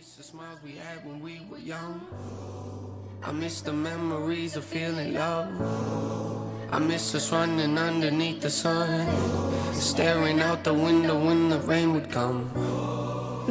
miss the smiles we had when we were young. I miss the memories of feeling love. I miss us running underneath the sun, staring out the window when the rain would come.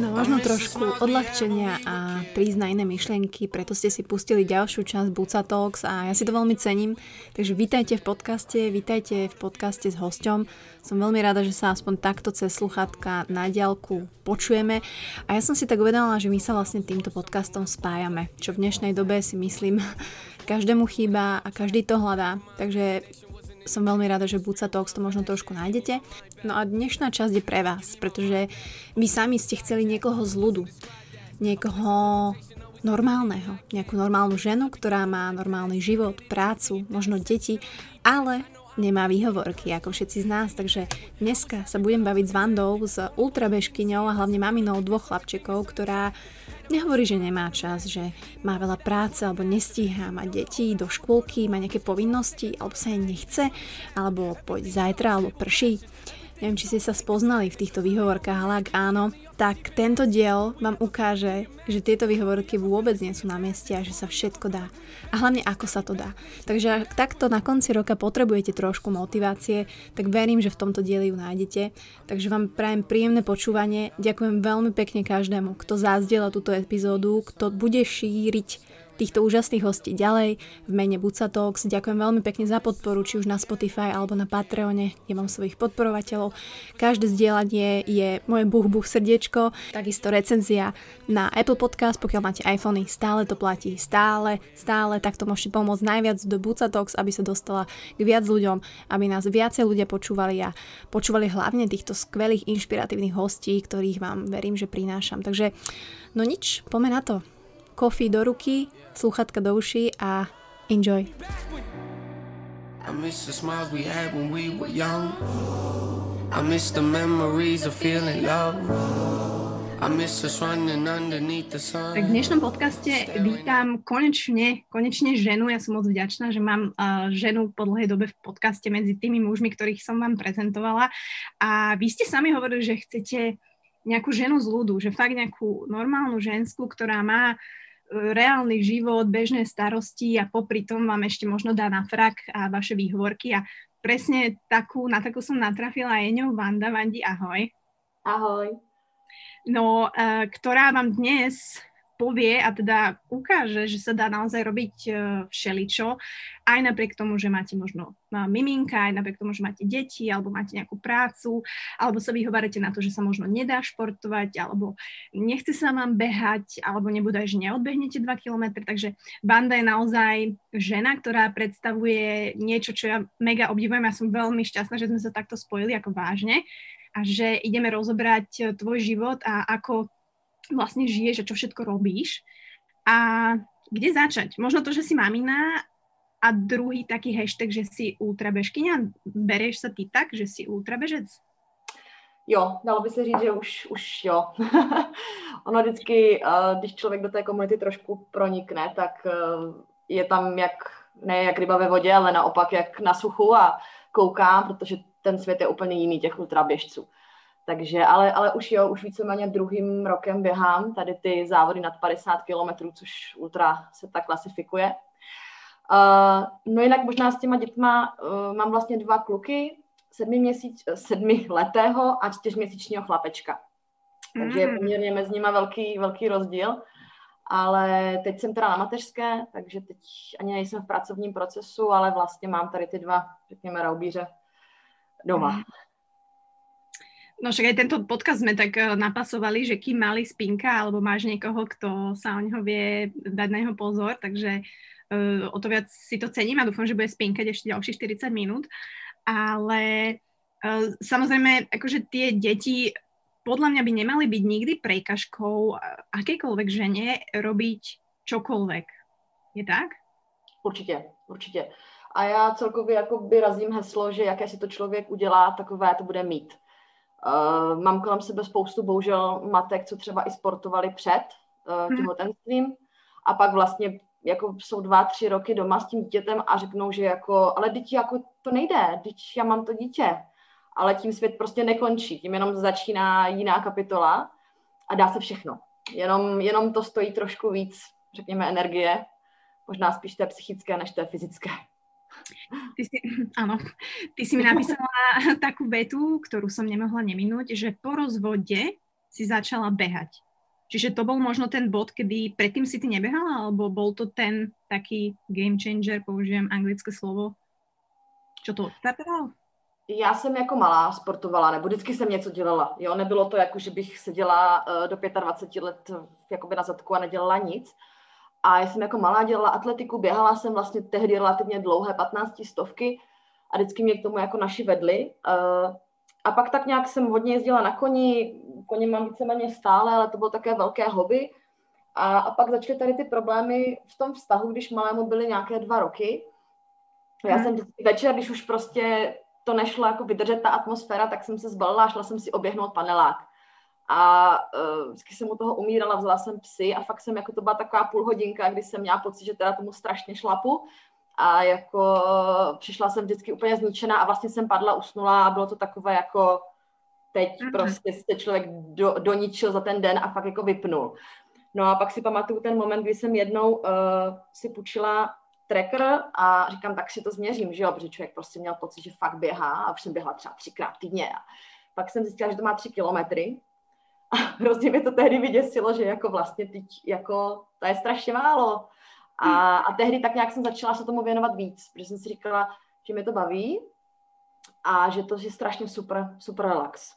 No možno trošku odľahčenia a prísť na iné myšlienky, preto ste si pustili ďalšiu časť Buca Talks a ja si to veľmi cením. Takže vítajte v podcaste, vítajte v podcaste s hosťom. Som veľmi rada, že sa aspoň takto cez sluchatka na diálku počujeme. A ja som si tak uvedomila, že my sa vlastne týmto podcastom spájame, čo v dnešnej dobe si myslím každému chýba a každý to hľadá. Takže som veľmi rada, že Buca Talks to možno trošku nájdete. No a dnešná časť je pre vás, pretože vy sami ste chceli niekoho z ľudu. Niekoho normálneho. Nejakú normálnu ženu, ktorá má normálny život, prácu, možno deti, ale nemá výhovorky, ako všetci z nás. Takže dneska sa budem baviť s Vandou, s ultrabežkyňou a hlavne maminou dvoch chlapčekov, ktorá Nehovorí, že nemá čas, že má veľa práce alebo nestíha, má deti do škôlky, má nejaké povinnosti alebo sa jej nechce, alebo poď zajtra alebo prší. Neviem, či ste sa spoznali v týchto výhovorkách, ale ak áno, tak tento diel vám ukáže, že tieto výhovorky vôbec nie sú na mieste a že sa všetko dá. A hlavne ako sa to dá. Takže ak takto na konci roka potrebujete trošku motivácie, tak verím, že v tomto dieli ju nájdete. Takže vám prajem príjemné počúvanie. Ďakujem veľmi pekne každému, kto zazdiela túto epizódu, kto bude šíriť týchto úžasných hostí ďalej v mene Buca Talks. Ďakujem veľmi pekne za podporu, či už na Spotify alebo na Patreone, kde mám svojich podporovateľov. Každé zdieľanie je moje buch buch srdiečko, takisto recenzia na Apple Podcast, pokiaľ máte iPhony, stále to platí, stále, stále, takto môžete pomôcť najviac do Buca Talks, aby sa dostala k viac ľuďom, aby nás viacej ľudia počúvali a počúvali hlavne týchto skvelých inšpiratívnych hostí, ktorých vám verím, že prinášam. Takže no nič, poďme na to. Kofi do ruky, sluchatka do uší a enjoy. I miss the smiles we had when we were young. I miss the memories of feeling love. Tak v dnešnom podcaste vítam konečne, konečne ženu. Ja som moc vďačná, že mám uh, ženu po dlhej dobe v podcaste medzi tými mužmi, ktorých som vám prezentovala. A vy ste sami hovorili, že chcete nejakú ženu z ľudu, že fakt nejakú normálnu žensku, ktorá má reálny život, bežné starosti a popri tom vám ešte možno dá na frak a vaše výhovorky a presne takú, na takú som natrafila aj ňou Vanda. Vandi, ahoj. Ahoj. No, uh, ktorá vám dnes povie a teda ukáže, že sa dá naozaj robiť e, všeličo, aj napriek tomu, že máte možno miminka, aj napriek tomu, že máte deti, alebo máte nejakú prácu, alebo sa vyhovárate na to, že sa možno nedá športovať, alebo nechce sa vám behať, alebo nebude, že neodbehnete 2 km. Takže Banda je naozaj žena, ktorá predstavuje niečo, čo ja mega obdivujem. Ja som veľmi šťastná, že sme sa takto spojili ako vážne a že ideme rozobrať tvoj život a ako vlastne žiješ a čo všetko robíš. A kde začať? Možno to, že si mamina a druhý taký hashtag, že si ultrabežkyňa. Bereš sa ty tak, že si ultrabežec? Jo, dalo by se říct, že už, už jo. ono vždycky, eh, když člověk do té komunity trošku pronikne, tak eh, je tam jak, ne jak ryba ve vodě, ale naopak jak na suchu a kouká, protože ten svět je úplně jiný těch ultraběžců. Takže, ale, ale už jo, už víceméně druhým rokem běhám tady ty závody nad 50 km, což ultra se tak klasifikuje. Uh, no jinak možná s těma dětma uh, mám vlastně dva kluky, sedmi, měsíc, sedmi letého a čtyřměsíčního chlapečka. Takže je mm. poměrně mezi nimi velký, velký rozdíl. Ale teď jsem teda na mateřské, takže teď ani nejsem v pracovním procesu, ale vlastně mám tady ty dva, řekněme, raubíře doma. Mm. No však aj tento podcast sme tak eh, napasovali, že kým mali spinka, alebo máš niekoho, kto sa o neho vie dať na jeho pozor, takže uh, o to viac si to cením a dúfam, že bude spinkať ešte ďalších 40 minút. Ale uh, samozrejme, akože tie deti podľa mňa by nemali byť nikdy prekažkou akejkoľvek žene robiť čokoľvek. Je tak? Určitě, určitě. A já celkově jako by razím heslo, že jaké si to člověk udělá, takové to bude mít. Uh, mám kolem sebe spoustu bohužel matek, co třeba i sportovali před uh, těhotenstvím a pak vlastně jako jsou dva, tři roky doma s tím dítětem a řeknou, že jako, ale dítě jako to nejde, teď já mám to dítě. Ale tím svět prostě nekončí, tím jenom začíná jiná kapitola a dá se všechno. Jenom, jenom to stojí trošku víc, řekněme, energie. Možná spíš té psychické, než té fyzické. Ty si, áno, ty si mi napísala takú vetu, ktorú som nemohla neminúť, že po rozvode si začala behať. Čiže to bol možno ten bod, kedy predtým si ty nebehala, alebo bol to ten taký game changer, použijem anglické slovo, čo to odstartovalo? Já jsem jako malá sportovala, nebo vždycky jsem něco dělala. Jo, nebylo to jako, že bych seděla uh, do 25 let jakoby na zadku a nedělala nic. A já jsem jako malá dělala atletiku, běhala jsem vlastně tehdy relativně dlouhé 15 stovky a vždycky mě k tomu jako naši vedli. Uh, a pak tak nějak jsem hodně jezdila na koni, koně mám víceméně stále, ale to bylo také velké hobby. A, a pak začaly tady ty problémy v tom vztahu, když malému byly nějaké dva roky. Já hmm. jsem vždycky večer, když už prostě to nešlo jako vydržet ta atmosféra, tak jsem se zbalila a šla jsem si oběhnout panelák. A uh, vždycky jsem u toho umírala, vzala jsem psy a fakt jsem, jako to byla taková půl hodinka, kdy jsem měla pocit, že teda tomu strašně šlapu a jako přišla jsem vždycky úplně zničená a vlastně jsem padla, usnula a bylo to takové jako teď mm-hmm. prostě se člověk do, doničil za ten den a fakt jako vypnul. No a pak si pamatuju ten moment, kdy jsem jednou uh, si půjčila tracker a říkám, tak si to změřím, že jo, protože člověk prostě měl pocit, že fakt běhá a už jsem běhla třeba třikrát týdně a pak jsem zjistila, že to má tři kilometry a hrozně mě to tehdy vyděsilo, že jako vlastně teď jako to je strašně málo. A, a tehdy tak nějak jsem začala se tomu věnovat víc, protože jsem si říkala, že mě to baví a že to je strašně super, super relax.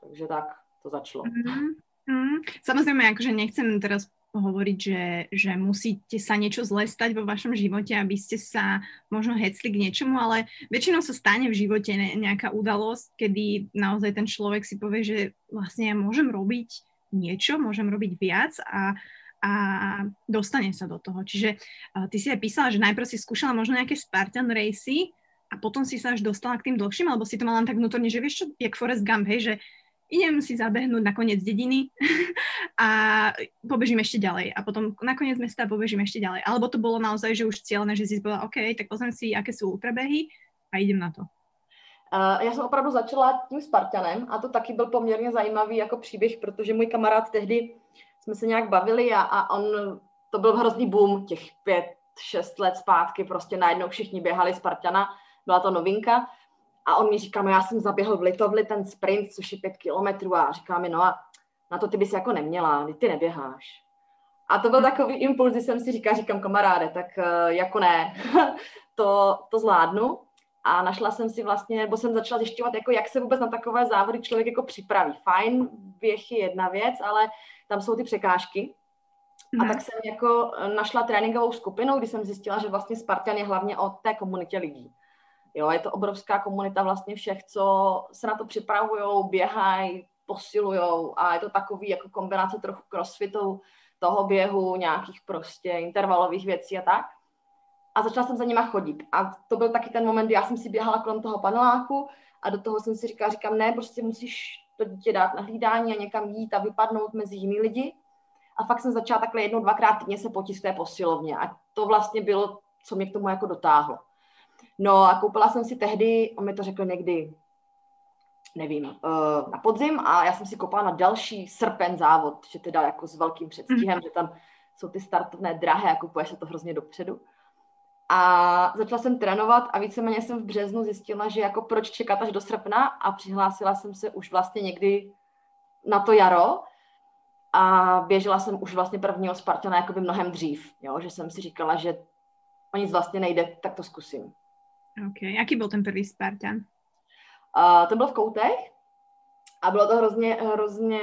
Takže tak to začalo. Mm, mm. Samozrejme, akože nechcem teraz hovoriť, že, že musíte sa niečo zle stať vo vašom živote, aby ste sa možno hecli k niečomu, ale väčšinou sa stane v živote nejaká udalosť, kedy naozaj ten človek si povie, že vlastne ja môžem robiť niečo, môžem robiť viac a, a dostane sa do toho. Čiže uh, ty si aj písala, že najprv si skúšala možno nejaké Spartan racy a potom si sa až dostala k tým dlhším, alebo si to mala len tak vnútorne, že vieš čo, jak Forrest Gump, hej, že idem si zabehnúť na koniec dediny a pobežím ešte ďalej. A potom na koniec mesta pobežím ešte ďalej. Alebo to bolo naozaj, že už cieľné, že si povedala, OK, tak pozriem si, aké sú ultrabehy a idem na to. Uh, já jsem opravdu začala tím Spartanem a to taky byl poměrně zajímavý jako příběh, protože můj kamarád tehdy jsme se nějak bavili a, a on, to byl hrozný boom těch pět, šest let zpátky, prostě najednou všichni běhali Spartana, byla to novinka a on mi říká, no já jsem zaběhl v Litovli ten sprint, což je pět kilometrů a říká mi, no a na to ty bys jako neměla, ty neběháš. A to byl takový impuls, kdy jsem si říká, říkám kamaráde, tak uh, jako ne, to, to zvládnu. A našla jsem si vlastně, nebo jsem začala zjišťovat, jako jak se vůbec na takové závody člověk jako připraví. Fajn, běh je jedna věc, ale tam jsou ty překážky. A tak jsem jako našla tréninkovou skupinu, kdy jsem zjistila, že vlastně Spartan je hlavně o té komunitě lidí. Jo, je to obrovská komunita vlastně všech, co se na to připravují, běhají, posilují a je to takový jako kombinace trochu crossfitu, toho běhu, nějakých prostě intervalových věcí a tak. A začala jsem za nima chodit. A to byl taky ten moment, kdy já jsem si běhala kolem toho paneláku a do toho jsem si říkala, říkám, ne, prostě musíš to dítě dát na hlídání a někam jít a vypadnout mezi jiný lidi. A fakt jsem začala takhle jednou, dvakrát týdně se potit posilovně. A to vlastně bylo, co mě k tomu jako dotáhlo. No a koupila jsem si tehdy, on mi to řekl někdy, nevím, uh, na podzim a já jsem si koupila na další srpen závod, že teda jako s velkým předstihem, mm. že tam jsou ty startovné drahé a kupuje se to hrozně dopředu. A začala jsem trénovat a víceméně jsem v březnu zjistila, že jako proč čekat až do srpna a přihlásila jsem se už vlastně někdy na to jaro a běžela jsem už vlastně prvního Spartana jakoby mnohem dřív, jo? že jsem si říkala, že o nic vlastně nejde, tak to zkusím. OK. Jaký byl ten první Spartan? Uh, to byl v Koutech a bylo to hrozně, hrozně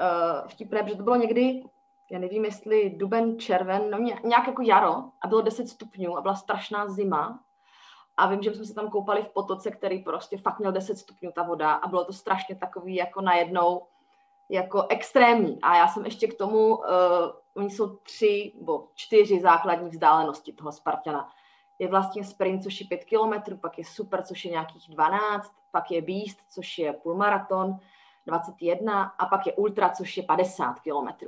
uh, vtipné, protože to bylo někdy, já nevím, jestli duben, červen, no nějak jako jaro a bylo 10 stupňů a byla strašná zima a vím, že jsme se tam koupali v potoce, který prostě fakt měl 10 stupňů ta voda a bylo to strašně takový jako najednou jako extrémní. A já jsem ještě k tomu, uh, oni jsou tři nebo čtyři základní vzdálenosti toho Spartana je vlastně sprint, což je 5 km, pak je super, což je nějakých 12, pak je Beast, což je půlmaraton, 21 a pak je Ultra, což je 50 km.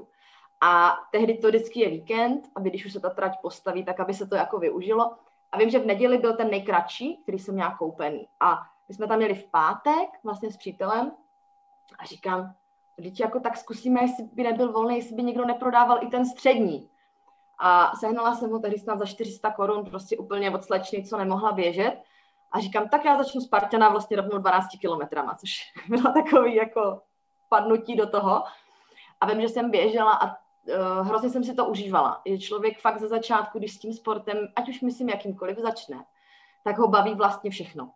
A tehdy to vždycky je víkend, aby když už se ta trať postaví, tak aby se to jako využilo. A vím, že v neděli byl ten nejkratší, který jsem měla koupený. A my jsme tam měli v pátek vlastně s přítelem a říkám, Teď jako tak zkusíme, jestli by nebyl volný, jestli by někdo neprodával i ten střední. A sehnala jsem ho tehdy snad za 400 korun, prostě úplně od slečny, co nemohla běžet. A říkám, tak já začnu Spartana vlastně rovnou 12 kilometrama, což bylo takový jako padnutí do toho. A vím, že jsem běžela a uh, hrozně jsem si to užívala. Je člověk fakt ze začátku, když s tím sportem, ať už myslím jakýmkoliv začne, tak ho baví vlastně všechno.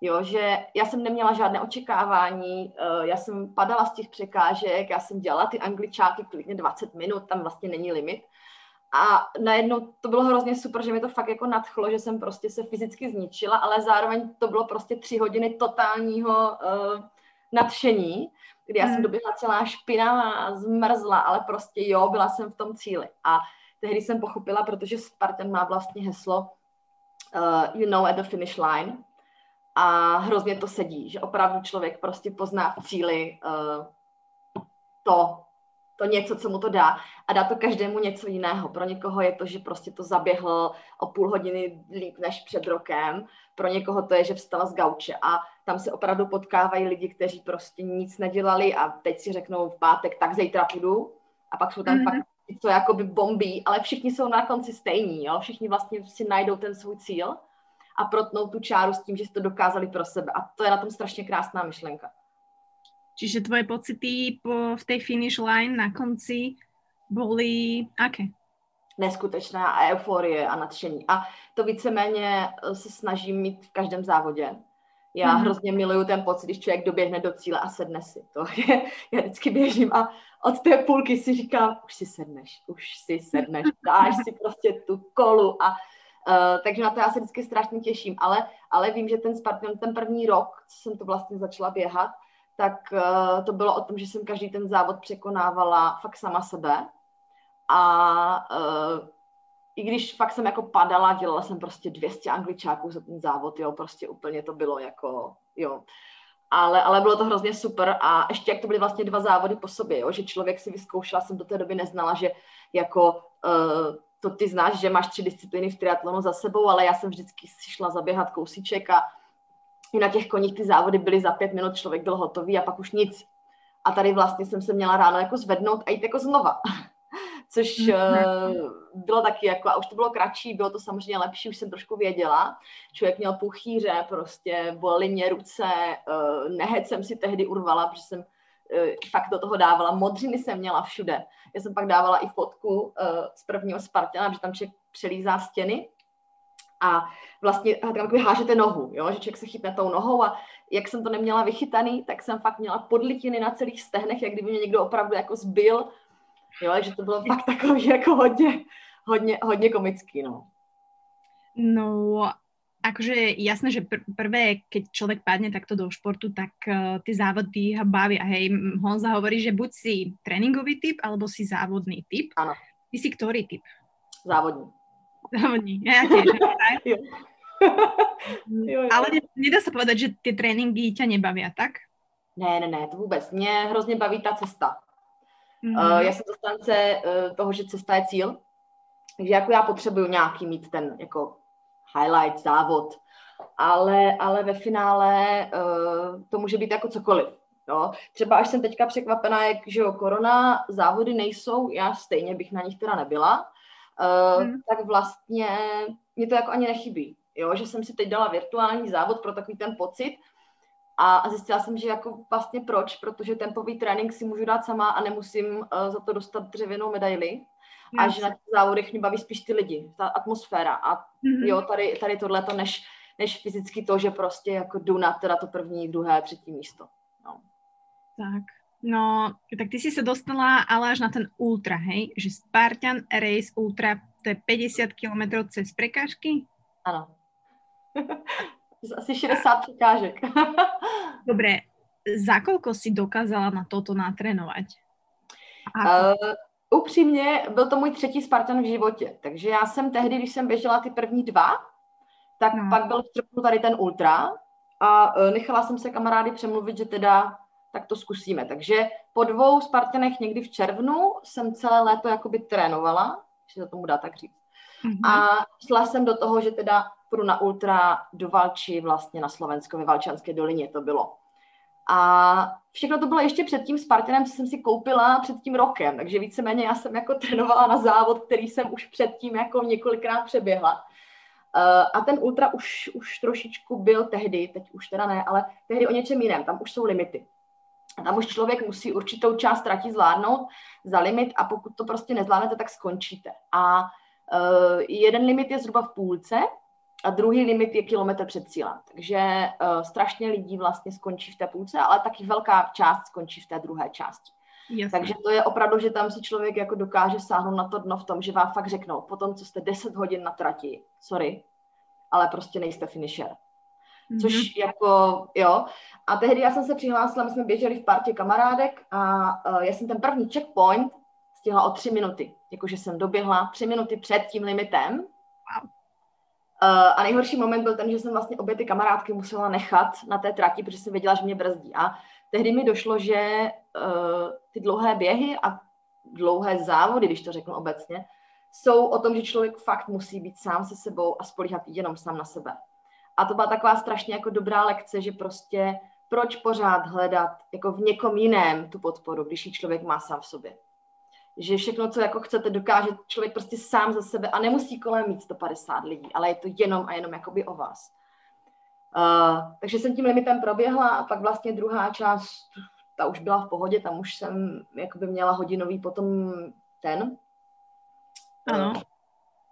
Jo, že já jsem neměla žádné očekávání, uh, já jsem padala z těch překážek, já jsem dělala ty angličáky klidně 20 minut, tam vlastně není limit. A najednou to bylo hrozně super, že mi to fakt jako nadchlo, že jsem prostě se fyzicky zničila, ale zároveň to bylo prostě tři hodiny totálního uh, nadšení, kdy já jsem hmm. doběhla celá špinavá, zmrzla, ale prostě jo, byla jsem v tom cíli. A tehdy jsem pochopila, protože Spartan má vlastně heslo uh, you know at the finish line a hrozně to sedí, že opravdu člověk prostě pozná v cíli uh, to, to něco, co mu to dá a dá to každému něco jiného. Pro někoho je to, že prostě to zaběhl o půl hodiny líp než před rokem, pro někoho to je, že vstala z gauče a tam se opravdu potkávají lidi, kteří prostě nic nedělali a teď si řeknou v pátek, tak zítra půjdu a pak jsou tam mm-hmm. fakt co jakoby bombí, ale všichni jsou na konci stejní, jo? všichni vlastně si najdou ten svůj cíl a protnou tu čáru s tím, že si to dokázali pro sebe a to je na tom strašně krásná myšlenka. Čiže tvoje pocity po, v té finish line na konci byly aké? Neskutečná euforie a nadšení. A to víceméně eh, se snažím mít v každém závodě. Já mm-hmm. hrozně miluju ten pocit, když člověk doběhne do cíle a sedne si. To je, já vždycky běžím a od té půlky si říkám, už si sedneš, už si sedneš, dáš si prostě tu kolu a Uh, takže na to já se vždycky strašně těším, ale, ale vím, že ten Spartan, ten první rok, co jsem to vlastně začala běhat, tak uh, to bylo o tom, že jsem každý ten závod překonávala fakt sama sebe a uh, i když fakt jsem jako padala, dělala jsem prostě 200 angličáků za ten závod, jo, prostě úplně to bylo jako, jo. Ale, ale bylo to hrozně super a ještě jak to byly vlastně dva závody po sobě, jo, že člověk si vyzkoušela, jsem do té doby neznala, že jako uh, to ty znáš, že máš tři disciplíny v triatlonu za sebou, ale já jsem vždycky si šla zaběhat kousíček a i na těch koních ty závody byly za pět minut, člověk byl hotový a pak už nic. A tady vlastně jsem se měla ráno jako zvednout a jít jako znova. Což mm-hmm. bylo taky jako, a už to bylo kratší, bylo to samozřejmě lepší, už jsem trošku věděla. Člověk měl puchýře, prostě bolely mě ruce, uh, nehet jsem si tehdy urvala, protože jsem uh, fakt do toho dávala. Modřiny jsem měla všude. Já jsem pak dávala i fotku uh, z prvního Spartana, že tam člověk přelízá stěny a vlastně tam hážete nohu, jo? že člověk se chytne tou nohou a jak jsem to neměla vychytaný, tak jsem fakt měla podlitiny na celých stehnech, jak kdyby mě někdo opravdu jako zbyl, jo, že to bylo fakt takový jako hodně, hodně, hodně komický, no. No, akože jasné, že pr- prvé, keď človek padne takto do športu, tak uh, tie závody ho bavia. Hej, Honza hovorí, že buď si tréningový typ, alebo si závodný typ. Áno. Ty si ktorý typ? Závodní, ja tiež. jo. jo, jo. Ale nedá sa povedať, že ty tréninky ťa nebavia, tak? Ne, ne, ne, to vůbec. Mě hrozně baví ta cesta. Mm-hmm. Uh, já jsem zastánce uh, toho, že cesta je cíl, takže jako já potřebuju nějaký mít ten jako highlight, závod, ale, ale ve finále uh, to může být jako cokoliv. Jo. Třeba až jsem teďka překvapená, jak že jo, korona, závody nejsou, já stejně bych na nich teda nebyla, uh, hmm. tak vlastně mě to jako ani nechybí. Jo, že jsem si teď dala virtuální závod pro takový ten pocit a zjistila jsem, že jako vlastně proč, protože tempový trénink si můžu dát sama a nemusím uh, za to dostat dřevěnou medaili. Yes. A že na těch závodech mě baví spíš ty lidi, ta atmosféra. A mm-hmm. jo, tady, tady tohle to než, než fyzicky to, že prostě jako jdu na teda to první, druhé, třetí místo. No. Tak. No, tak ty si se dostala ale až na ten ultra, hej? Že Spartan Race Ultra, to je 50 km cez prekážky? Ano. Asi 60 překážek. Dobre, za kolko si dokázala na toto natrénovat? Uh, upřímně, byl to můj třetí Spartan v životě, takže já jsem tehdy, když jsem běžela ty první dva, tak no. pak byl v tady ten ultra a uh, nechala jsem se kamarády přemluvit, že teda tak to zkusíme. Takže po dvou Spartanech někdy v červnu jsem celé léto jakoby trénovala, že se tomu dá tak říct. Mm-hmm. A šla jsem do toho, že teda půjdu na ultra do Valči, vlastně na Slovensko, ve Valčanské dolině to bylo. A všechno to bylo ještě před tím Spartanem, co jsem si koupila před tím rokem, takže víceméně já jsem jako trénovala na závod, který jsem už předtím jako několikrát přeběhla. Uh, a ten ultra už, už trošičku byl tehdy, teď už teda ne, ale tehdy o něčem jiném, tam už jsou limity. Tam už člověk musí určitou část trati zvládnout za limit a pokud to prostě nezvládnete, tak skončíte. A uh, jeden limit je zhruba v půlce a druhý limit je kilometr před cílem. Takže uh, strašně lidí vlastně skončí v té půlce, ale taky velká část skončí v té druhé části. Jasně. Takže to je opravdu, že tam si člověk jako dokáže sáhnout na to dno v tom, že vám fakt řeknou, potom co jste 10 hodin na trati, sorry, ale prostě nejste finisher. Mm-hmm. Což jako, jo. A tehdy já jsem se přihlásila, my jsme běželi v partě kamarádek a uh, já jsem ten první checkpoint stihla o tři minuty. Jakože jsem doběhla tři minuty před tím limitem. Wow. Uh, a nejhorší moment byl ten, že jsem vlastně obě ty kamarádky musela nechat na té trati, protože jsem věděla, že mě brzdí. A tehdy mi došlo, že uh, ty dlouhé běhy a dlouhé závody, když to řeknu obecně, jsou o tom, že člověk fakt musí být sám se sebou a spolíhat jenom sám na sebe. A to byla taková strašně jako dobrá lekce, že prostě proč pořád hledat jako v někom jiném tu podporu, když ji člověk má sám v sobě. Že všechno, co jako chcete, dokáže člověk prostě sám za sebe a nemusí kolem mít 150 lidí, ale je to jenom a jenom jakoby o vás. Uh, takže jsem tím limitem proběhla a pak vlastně druhá část, ta už byla v pohodě, tam už jsem jakoby měla hodinový potom ten. Ano. Uh,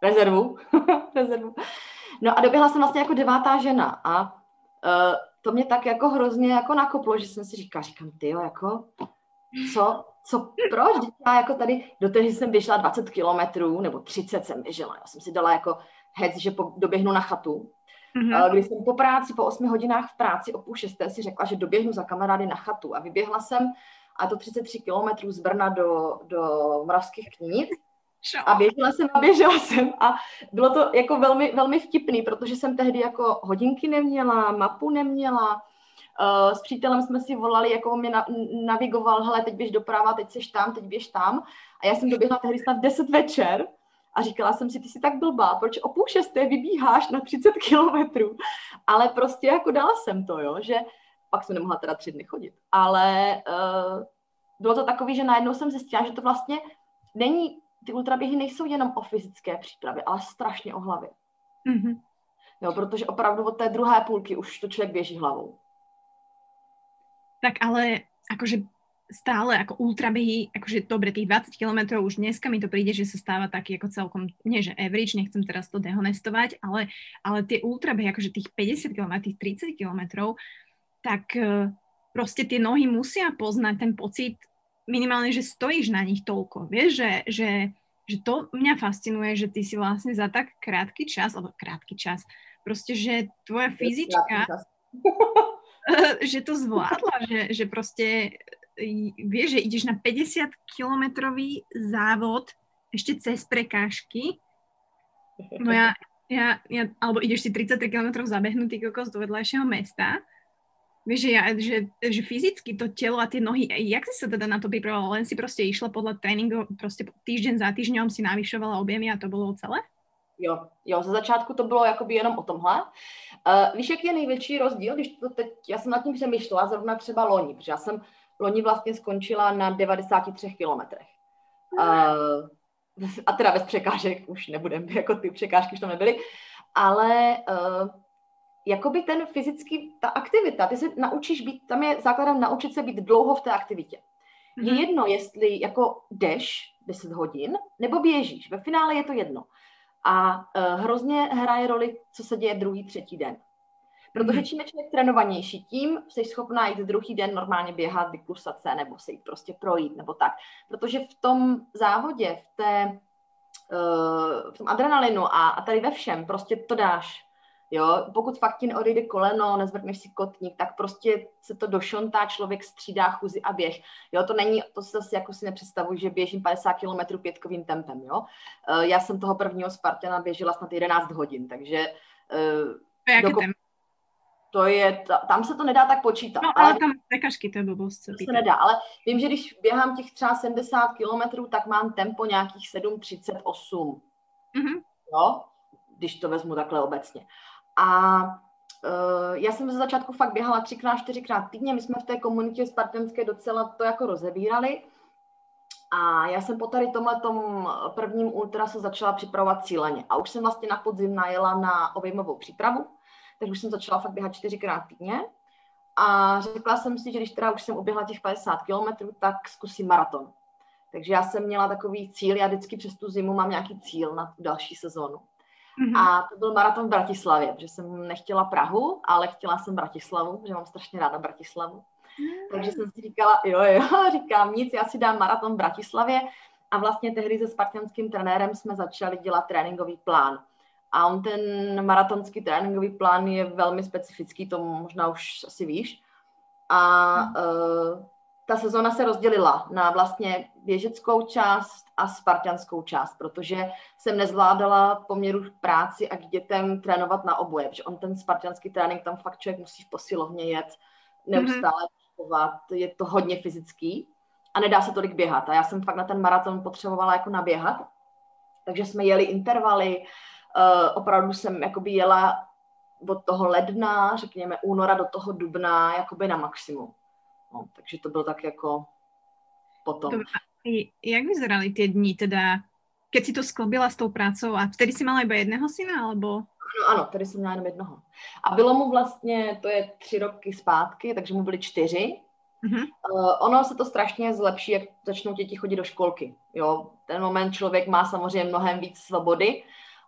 rezervu. rezervu. No a doběhla jsem vlastně jako devátá žena a uh, to mě tak jako hrozně jako nakoplo, že jsem si říkala, říkám, ty jako, co, co, proč? Já jako tady, do té, jsem běžela 20 kilometrů, nebo 30 jsem běžela, já jsem si dala jako hec, že po, doběhnu na chatu. Mm-hmm. Když jsem po práci, po 8 hodinách v práci o půl šesté si řekla, že doběhnu za kamarády na chatu a vyběhla jsem a to 33 kilometrů z Brna do, do Moravských kníc a běžela jsem a běžela jsem a bylo to jako velmi, velmi vtipný, protože jsem tehdy jako hodinky neměla, mapu neměla, Uh, s přítelem jsme si volali, jako mě na, navigoval, hele, teď běž doprava, teď seš tam, teď běž tam. A já jsem doběhla tehdy snad v 10 večer a říkala jsem si, ty jsi tak blbá, proč o půl šesté vybíháš na 30 kilometrů? Ale prostě jako dala jsem to, jo, že pak jsem nemohla teda tři dny chodit. Ale uh, bylo to takový, že najednou jsem zjistila, že to vlastně není ty ultraběhy nejsou jenom o fyzické přípravě, ale strašně o hlavě. Mm-hmm. Jo, protože opravdu od té druhé půlky už to člověk běží hlavou. Tak ale akože stále ako ultrabehy, akože dobre, tých 20 km už dneska mi to príde, že sa stáva taký ako celkom, nie že average, nechcem teraz to dehonestovať, ale, ale tie ultrabehy, akože tých 50 km, tých 30 km, tak eh, proste tie nohy musia poznať ten pocit minimálne, že stojíš na nich toľko. Vieš, že, že, že to mňa fascinuje, že ty si vlastne za tak krátky čas, alebo krátky čas, proste, že tvoja fyzička, že to zvládla, že, že proste vieš, že ideš na 50 kilometrový závod ešte cez prekážky. No ja, ja, ja, alebo ideš si 33 km zabehnutý kokos do vedľajšieho mesta Vieš, že, ja, že, že fyzicky to telo a tie nohy, jak si sa teda na to pripravovala? Len si proste išla podľa tréningu, proste týždeň za týždňom si navyšovala objemy a to bylo celé? Jo, jo, za začátku to bylo jakoby jenom o tomhle. Uh, víš, jaký je největší rozdíl, když to teď, já jsem nad tím přemýšlela, zrovna třeba loni, protože já jsem loni vlastně skončila na 93 kilometrech. Uh, a teda bez překážek už nebudem, jako ty překážky už tam nebyly, ale uh, jakoby ten fyzický, ta aktivita, ty se naučíš být, tam je základem naučit se být dlouho v té aktivitě. Mm-hmm. Je mhm. jedno, jestli jako jdeš 10 hodin, nebo běžíš. Ve finále je to jedno. A uh, hrozně hraje roli, co se děje druhý, třetí den. Protože mm-hmm. čím je člověk trénovanější, tím jsi schopná jít druhý den normálně běhat, vyklusat se, nebo se jít prostě projít, nebo tak. Protože v tom závodě, v, té, uh, v tom adrenalinu a, a tady ve všem prostě to dáš. Jo, pokud fakt ti neodejde koleno, nezvrtneš si kotník, tak prostě se to došontá, člověk střídá chůzi a běh. Jo, to není, to se zase jako si nepředstavuji, že běžím 50 km pětkovým tempem, jo. Eh, já jsem toho prvního Spartana běžela snad 11 hodin, takže uh, jaký temp? to je, tam se to nedá tak počítat. No, ale, ale tam prekažky, to je blbost. To se nedá, ale vím, že když běhám těch třeba 70 kilometrů, tak mám tempo nějakých 7,38. Mm-hmm. Jo, když to vezmu takhle obecně. A uh, já jsem ze začátku fakt běhala třikrát, čtyřikrát týdně, my jsme v té komunitě spartanské docela to jako rozebírali. A já jsem po tady tomhle prvním ultra se začala připravovat cíleně. A už jsem vlastně na podzim najela na obejmovou přípravu, takže už jsem začala fakt běhat čtyřikrát týdně. A řekla jsem si, že když teda už jsem uběhla těch 50 kilometrů, tak zkusím maraton. Takže já jsem měla takový cíl, já vždycky přes tu zimu mám nějaký cíl na tu další sezónu. Mm-hmm. A to byl maraton v Bratislavě, protože jsem nechtěla Prahu, ale chtěla jsem Bratislavu, že mám strašně ráda Bratislavu. Mm-hmm. Takže jsem si říkala, jo, jo, říkám nic, já si dám maraton v Bratislavě a vlastně tehdy se spartanským trenérem jsme začali dělat tréninkový plán. A on ten maratonský tréninkový plán je velmi specifický, to možná už asi víš. A uh, ta sezóna se rozdělila na vlastně běžeckou část a spartianskou část, protože jsem nezvládala poměru práci a k dětem trénovat na oboje, protože on ten spartianský trénink, tam fakt člověk musí v posilovně jet, neustále mm-hmm. je to hodně fyzický a nedá se tolik běhat. A já jsem fakt na ten maraton potřebovala jako naběhat, takže jsme jeli intervaly, uh, opravdu jsem jakoby jela od toho ledna, řekněme února do toho dubna, jakoby na maximum. No, takže to bylo tak jako potom. Dobre. Jak vyzerali tie dni, teda, keď si to sklobila s tou prácou a vtedy si mala iba jedného syna, alebo? Ano, ano, tady jsem měla jenom jednoho. A bylo mu vlastně, to je tři roky zpátky, takže mu byly čtyři. Uh-huh. Uh, ono se to strašně zlepší, jak začnou děti chodit do školky. Jo, ten moment člověk má samozřejmě mnohem víc svobody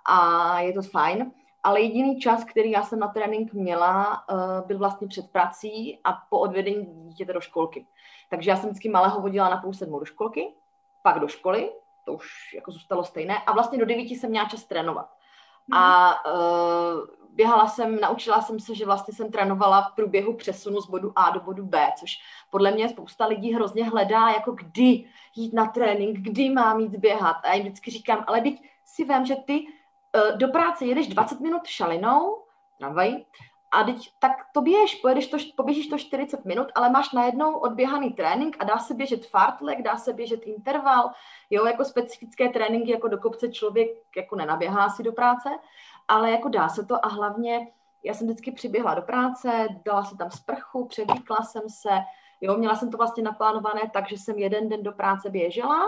a je to fajn ale jediný čas, který já jsem na trénink měla, uh, byl vlastně před prací a po odvedení dítěte do školky. Takže já jsem vždycky malého vodila na půl sedmou do školky, pak do školy, to už jako zůstalo stejné, a vlastně do devíti jsem měla čas trénovat. Mm. A uh, běhala jsem, naučila jsem se, že vlastně jsem trénovala v průběhu přesunu z bodu A do bodu B, což podle mě spousta lidí hrozně hledá, jako kdy jít na trénink, kdy mám jít běhat. A já jim vždycky říkám, ale teď si vím, že ty Eh, do práce jedeš 20 minut šalinou, tramvají, a teď tak to běž, pojedeš to, poběžíš to 40 minut, ale máš najednou odběhaný trénink a dá se běžet fartlek, dá se běžet interval, jo, jako specifické tréninky, jako do kopce člověk jako nenaběhá si do práce, ale jako dá se to a hlavně já jsem vždycky přiběhla do práce, dala se tam sprchu, převlíkla jsem se, jo, měla jsem to vlastně naplánované tak, že jsem jeden den do práce běžela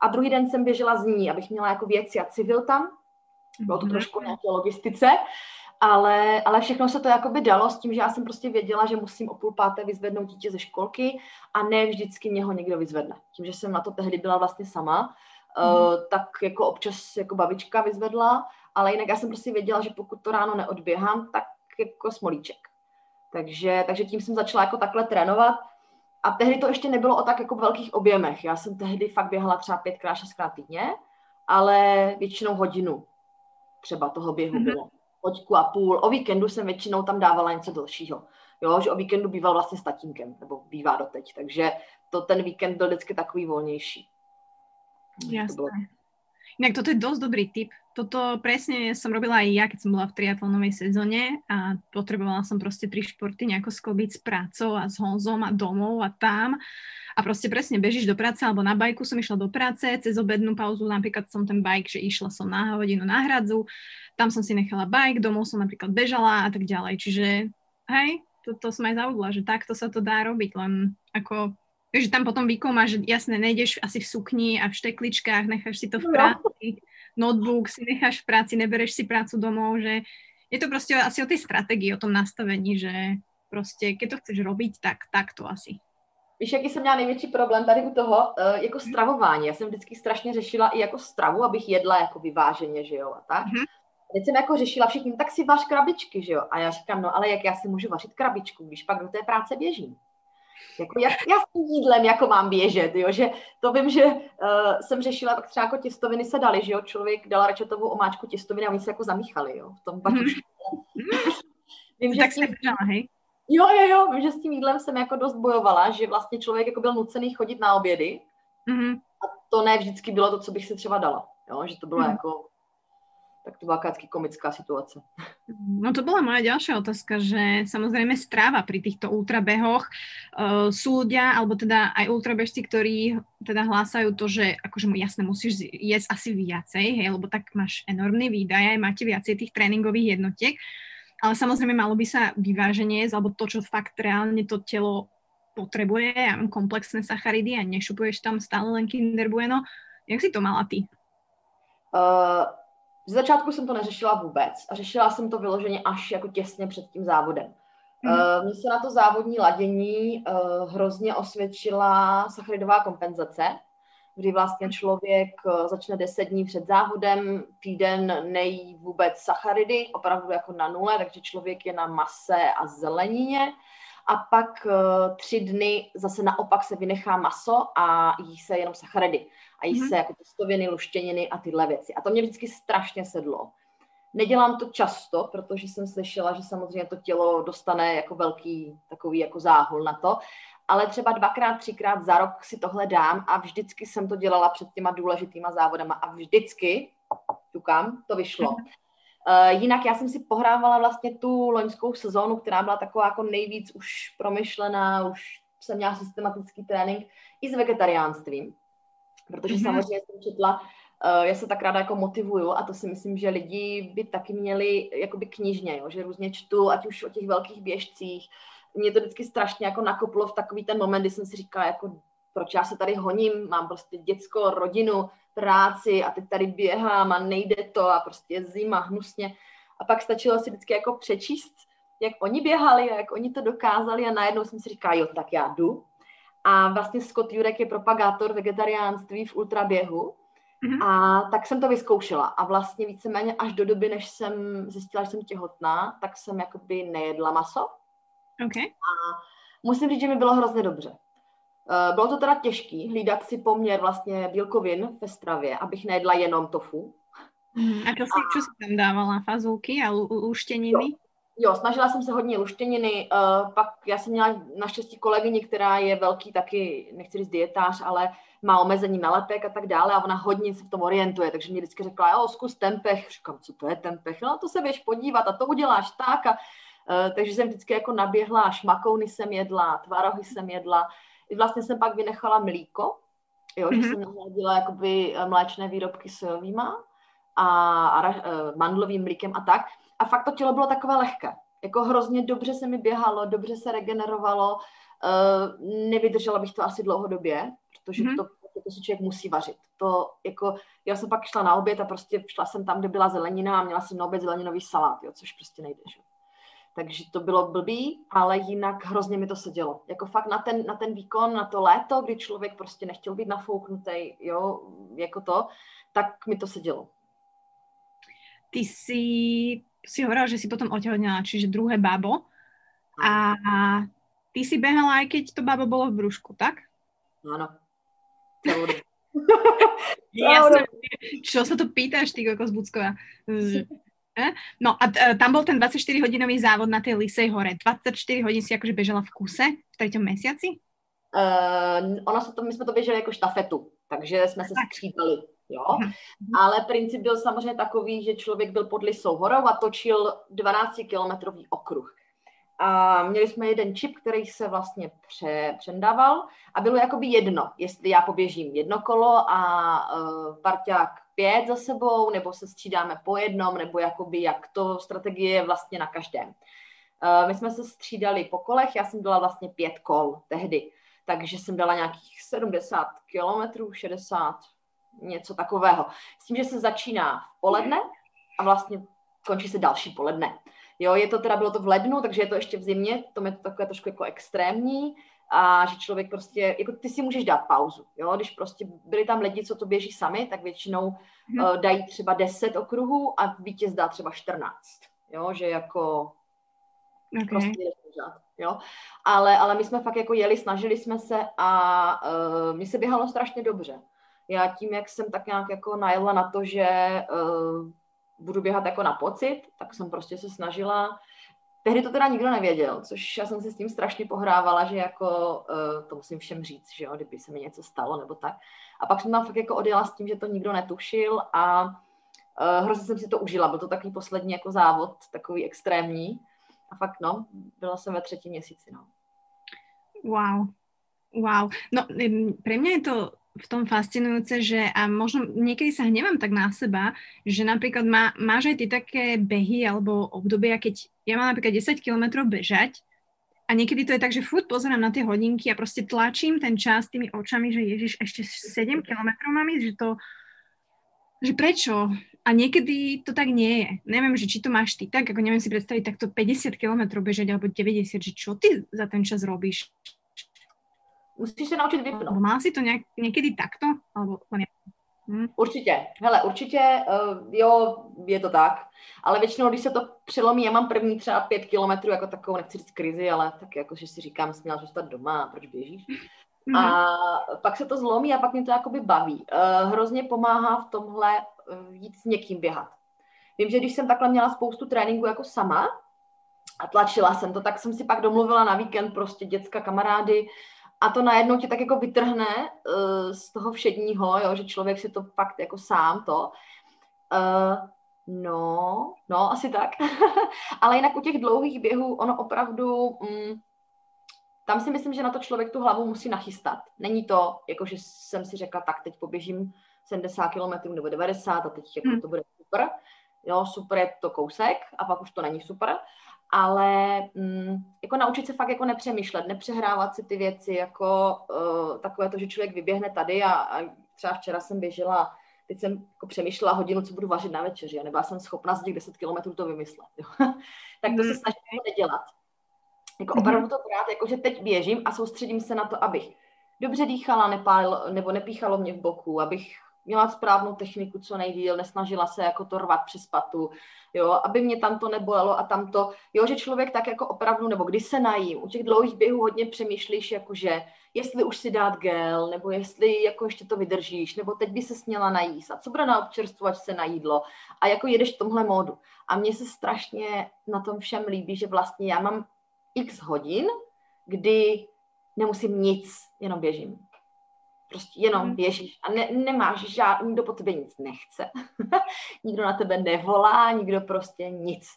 a druhý den jsem běžela z ní, abych měla jako věci a civil tam, bylo to mhm. trošku nějaké logistice, ale, ale všechno se to jakoby dalo s tím, že já jsem prostě věděla, že musím o půl páté vyzvednout dítě ze školky a ne vždycky mě ho někdo vyzvedne. Tím, že jsem na to tehdy byla vlastně sama, mm. uh, tak jako občas jako babička vyzvedla, ale jinak já jsem prostě věděla, že pokud to ráno neodběhám, tak jako smolíček. Takže, takže tím jsem začala jako takhle trénovat. A tehdy to ještě nebylo o tak jako velkých objemech. Já jsem tehdy fakt běhala třeba pětkrát, šestkrát týdně, ale většinou hodinu třeba toho běhu mm-hmm. bylo. Hoďku a půl. O víkendu jsem většinou tam dávala něco dalšího. Jo, že o víkendu býval vlastně s tatínkem, nebo bývá doteď, takže to ten víkend byl vždycky takový volnější. Jasné. To bylo... Inak toto je dosť dobrý tip. Toto presne som robila aj ja, keď som bola v triatlonovej sezóne a potrebovala som proste tri športy nejako sklbiť s prácou a s Honzom a domov a tam. A proste presne bežíš do práce alebo na bajku som išla do práce, cez obednú pauzu napríklad som ten bajk, že išla som na hodinu na hradzu, tam som si nechala bajk, domov som napríklad bežala a tak ďalej. Čiže hej, to, to som aj zaudla, že takto sa to dá robiť, len ako Takže tam potom výkon máš, jasné, nejdeš asi v sukni a v štekličkách, necháš si to v no. práci, notebook si necháš v práci, nebereš si prácu domov, že je to prostě asi o tej strategii, o tom nastavení, že prostě, keď to chceš robiť, tak, tak to asi. Víš, jaký jsem měla největší problém tady u toho, uh, jako stravování. Já jsem vždycky strašně řešila i jako stravu, abych jedla jako vyváženě, že jo, a tak. Mm-hmm. Teď jsem jako řešila všichni, tak si vař krabičky, že jo. A já říkám, no ale jak já si můžu vařit krabičku, když pak do té práce běžím. Jako jak já s tím jídlem jako mám běžet, jo? že to vím, že uh, jsem řešila, tak třeba jako těstoviny se dali, že jo, člověk dal rečetovou omáčku těstoviny a oni se jako zamíchali, jo, v tom batušku. Mm. vím, že tak tím... hej? Jo, jo, jo, vím, že s tím jídlem jsem jako dost bojovala, že vlastně člověk jako byl nucený chodit na obědy mm-hmm. a to ne vždycky bylo to, co bych si třeba dala, jo, že to bylo mm. jako tak to bola vždy komická situace. No to bola moja ďalšia otázka, že samozrejme stráva pri týchto ultrabehoch uh, sú ľudia, alebo teda aj ultrabežci, ktorí teda hlásajú to, že akože jasne musíš jesť asi viacej, hej, lebo tak máš enormný výdaj, aj máte viacej tých tréningových jednotiek. ale samozrejme malo by sa vyváženie alebo to, čo fakt reálne to telo potrebuje, ja mám komplexné sacharidy a nešupuješ tam stále len Kinder Bueno. Jak si to mala ty? Uh, z začátku jsem to neřešila vůbec a řešila jsem to vyloženě až jako těsně před tím závodem. Mm. Uh, Mně se na to závodní ladění uh, hrozně osvědčila sacharidová kompenzace, kdy vlastně člověk uh, začne deset dní před závodem, týden nejí vůbec sacharidy, opravdu jako na nule, takže člověk je na mase a zelenině a pak tři dny zase naopak se vynechá maso a jí se jenom sacharidy. A jí mm-hmm. se jako testoviny, luštěniny a tyhle věci. A to mě vždycky strašně sedlo. Nedělám to často, protože jsem slyšela, že samozřejmě to tělo dostane jako velký takový jako záhul na to, ale třeba dvakrát, třikrát za rok si tohle dám a vždycky jsem to dělala před těma důležitýma závodama a vždycky, tukám, to vyšlo. Mm-hmm. Uh, jinak já jsem si pohrávala vlastně tu loňskou sezónu, která byla taková jako nejvíc už promyšlená, už jsem měla systematický trénink i s vegetariánstvím, protože mm-hmm. samozřejmě jsem četla, uh, já se tak ráda jako motivuju a to si myslím, že lidi by taky měli jakoby knižně, jo, že různě čtu, ať už o těch velkých běžcích, mě to vždycky strašně jako nakoplo v takový ten moment, kdy jsem si říkala, jako proč já se tady honím, mám prostě děcko, rodinu, práci a teď tady běhám a nejde to a prostě je zima, hnusně. A pak stačilo si vždycky jako přečíst, jak oni běhali a jak oni to dokázali a najednou jsem si říkala, jo, tak já jdu. A vlastně Scott Jurek je propagátor vegetariánství v ultraběhu. Mm-hmm. A tak jsem to vyzkoušela a vlastně víceméně až do doby, než jsem zjistila, že jsem těhotná, tak jsem jakoby nejedla maso. Okay. A musím říct, že mi bylo hrozně dobře. Eh, bylo to teda těžký hlídat si poměr vlastně bílkovin ve stravě, abych nejedla jenom tofu. Mm, a co si, čo si tam dávala? Fazulky a luštěniny? Jo. Snažila jsem se hodně luštěniny, uh, pak já jsem měla naštěstí kolegyni, která je velký taky, nechci říct dietář, ale má omezení na lepek a tak dále a ona hodně se v tom orientuje, takže mě vždycky řekla, jo, zkus tempeh, říkám, co to je tempeh, no to se běž podívat a to uděláš tak a uh, takže jsem vždycky jako naběhla, šmakouny jsem jedla, tvarohy jsem jedla, vlastně jsem pak vynechala mlíko, jo, mm-hmm. že mhm. jsem nahradila jakoby eh, mléčné výrobky sojovýma a, a mandlovým mlíkem a tak. A fakt to tělo bylo takové lehké. Jako hrozně dobře se mi běhalo, dobře se regenerovalo. Uh, nevydržela bych to asi dlouhodobě, protože mm-hmm. to, to si člověk musí vařit. To jako, já jsem pak šla na oběd a prostě šla jsem tam, kde byla zelenina a měla jsem na oběd zeleninový salát, jo, což prostě nejde. Že? Takže to bylo blbý, ale jinak hrozně mi to sedělo. Jako fakt na ten, na ten výkon, na to léto, kdy člověk prostě nechtěl být nafouknutý, jo, jako to, tak mi to sedělo. Ty si, si hovorila, že si potom otěhotněla, čiže druhé babo. A ty si behala, aj keď to babo bolo v brúšku, tak? Áno. Jasne, čo sa to pýtaš, ty kokos Bucková? No a e, tam bol ten 24-hodinový závod na tej Lisej hore. 24 hodín si akože bežela v kuse v treťom mesiaci? Uh, ono se to, my jsme to běželi jako štafetu, takže jsme se střídali. Jo? Mhm. Ale princip byl samozřejmě takový, že člověk byl pod Lisou horou a točil 12-kilometrový okruh. A měli jsme jeden čip, který se vlastně pře, přendával a bylo jakoby jedno, jestli já poběžím jedno kolo a uh, parťák pět za sebou, nebo se střídáme po jednom, nebo jakoby jak to strategie je vlastně na každém. Uh, my jsme se střídali po kolech, já jsem dala vlastně pět kol tehdy, takže jsem dala nějakých 70 kilometrů, 60, něco takového. S tím, že se začíná v poledne a vlastně končí se další poledne. Jo, je to teda, bylo to v lednu, takže je to ještě v zimě, to je to takové trošku jako extrémní a že člověk prostě, jako ty si můžeš dát pauzu, jo, když prostě byli tam lidi, co to běží sami, tak většinou hmm. uh, dají třeba 10 okruhů a vítěz dá třeba 14, jo, že jako okay. prostě pořád, jo, ale, ale my jsme fakt jako jeli, snažili jsme se a uh, mi se běhalo strašně dobře. Já tím, jak jsem tak nějak jako najela na to, že uh, budu běhat jako na pocit, tak jsem prostě se snažila. Tehdy to teda nikdo nevěděl, což já jsem se s tím strašně pohrávala, že jako uh, to musím všem říct, že jo, kdyby se mi něco stalo nebo tak. A pak jsem tam fakt jako odjela s tím, že to nikdo netušil a uh, hrozně jsem si to užila. Byl to takový poslední jako závod, takový extrémní. A fakt no, byla jsem ve třetím měsíci, no. Wow. Wow. No, pre mňa je to v tom fascinujúce, že a možno niekedy sa hnevám tak na seba, že napríklad má, máš aj ty také behy alebo obdobia, keď ja mám napríklad 10 km bežať a niekedy to je tak, že furt pozerám na tie hodinky a proste tlačím ten čas tými očami, že ježiš, ešte 7 km mám ísť, že to, že prečo? A niekedy to tak nie je. Neviem, že či to máš ty tak, ako neviem si predstaviť takto 50 km bežať alebo 90, že čo ty za ten čas robíš? Musíš se naučit vypnout. Má si to nějak, někdy takto? Alebo Hmm. Určitě, hele, určitě, uh, jo, je to tak, ale většinou, když se to přelomí, já mám první třeba pět kilometrů jako takovou, nechci říct krizi, ale tak jako, že si říkám, jsi měla zůstat doma, proč běžíš? Hmm. A pak se to zlomí a pak mě to jakoby baví. Uh, hrozně pomáhá v tomhle uh, jít s někým běhat. Vím, že když jsem takhle měla spoustu tréninku jako sama a tlačila jsem to, tak jsem si pak domluvila na víkend prostě děcka, kamarády, a to najednou tě tak jako vytrhne uh, z toho všedního, jo, že člověk si to fakt jako sám to. Uh, no, no, asi tak. Ale jinak u těch dlouhých běhů, ono opravdu, mm, tam si myslím, že na to člověk tu hlavu musí nachystat. Není to, jako že jsem si řekla, tak teď poběžím 70 km nebo 90 a teď jako hmm. to bude super. Jo, super je to kousek a pak už to není super ale mm, jako naučit se fakt jako nepřemýšlet, nepřehrávat si ty věci, jako uh, takové to, že člověk vyběhne tady a, a třeba včera jsem běžela, teď jsem jako přemýšlela hodinu, co budu vařit na večeři a nebyla jsem schopna z těch 10 kilometrů to vymyslet. Jo. tak to mm. se snažím nedělat. Jako mm. opravdu to brát, jako že teď běžím a soustředím se na to, abych dobře dýchala, nepálil, nebo nepíchalo mě v boku, abych měla správnou techniku co nejdíl, nesnažila se jako to rvat přes patu, jo, aby mě tam to nebolelo a tam to, jo, že člověk tak jako opravdu, nebo když se najím, u těch dlouhých běhů hodně přemýšlíš, jakože jestli už si dát gel, nebo jestli jako ještě to vydržíš, nebo teď by se směla najíst a co bude na občerstvovač se na jídlo a jako jedeš v tomhle módu. A mně se strašně na tom všem líbí, že vlastně já mám x hodin, kdy nemusím nic, jenom běžím. Prostě jenom mhm. běžíš a ne, nemáš žádný, nikdo po tebe nic nechce. nikdo na tebe nevolá, nikdo prostě nic.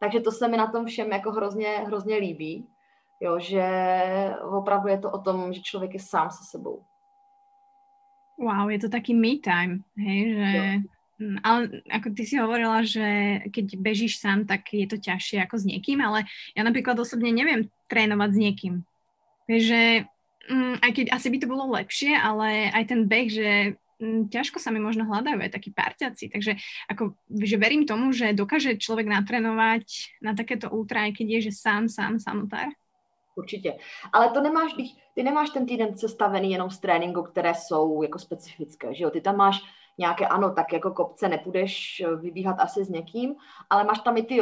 Takže to se mi na tom všem jako hrozně, hrozně líbí, jo, že opravdu je to o tom, že člověk je sám se sebou. Wow, je to taký me time, hej, že... Jo. Mm, ale ako ty si hovorila, že keď bežíš sám, tak je to ťažšie ako s niekým, ale ja napríklad osobne neviem trénovať s niekým. Vieš, Mm, aj keď asi by to bolo lepšie, ale aj ten beh, že mm, ťažko sa mi možno hľadajú aj takí parťaci, takže ako, že verím tomu, že dokáže človek natrénovať na takéto ultra, aj keď je, že sám, sám, samotár. Určitě. Ale to nemáš, ty nemáš ten týden sestavený jenom z tréninku, které jsou jako specifické, že jo? Ty tam máš nějaké, ano, tak jako kopce nepůjdeš eh, vybíhat asi s někým, ale máš tam i ty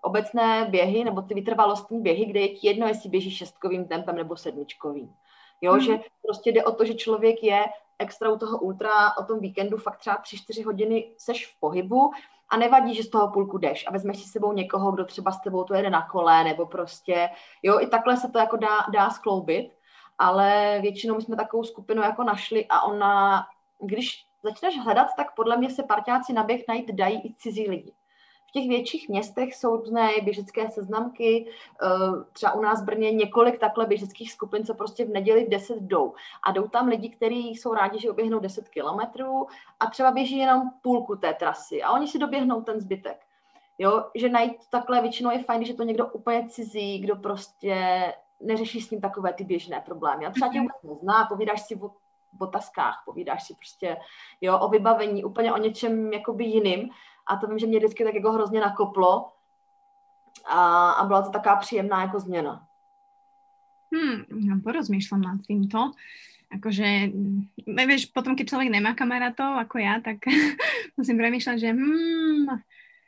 obecné běhy nebo ty vytrvalostní běhy, kde je ti jedno, jestli běžíš šestkovým tempem nebo sedmičkovým. Jo, mm. že prostě jde o to, že člověk je extra u toho ultra o tom víkendu fakt třeba 3-4 hodiny seš v pohybu a nevadí, že z toho půlku jdeš a vezmeš si sebou někoho, kdo třeba s tebou to jede na kole, nebo prostě, jo, i takhle se to jako dá, dá skloubit, ale většinou my jsme takovou skupinu jako našli a ona, když začneš hledat, tak podle mě se parťáci na běh najít dají i cizí lidi. V těch větších městech jsou různé běžecké seznamky, eh, třeba u nás v Brně několik takhle běžeckých skupin, co prostě v neděli v 10 jdou. A jdou tam lidi, kteří jsou rádi, že oběhnou 10 kilometrů a třeba běží jenom půlku té trasy a oni si doběhnou ten zbytek. Jo, že najít takhle většinou je fajn, že to někdo úplně cizí, kdo prostě neřeší s ním takové ty běžné problémy. A třeba tě mhm. vůbec nezná, povídáš si o, o taskách, povídáš si prostě jo, o vybavení, úplně o něčem jakoby jiným a to vím, že mě vždycky tak jako hrozně nakoplo a, a byla to taková příjemná jako změna. Hmm, no, porozmýšľam nad týmto. Akože, mm, vieš, potom, keď človek nemá kamarátov ako ja, tak musím premýšľať, že hmm,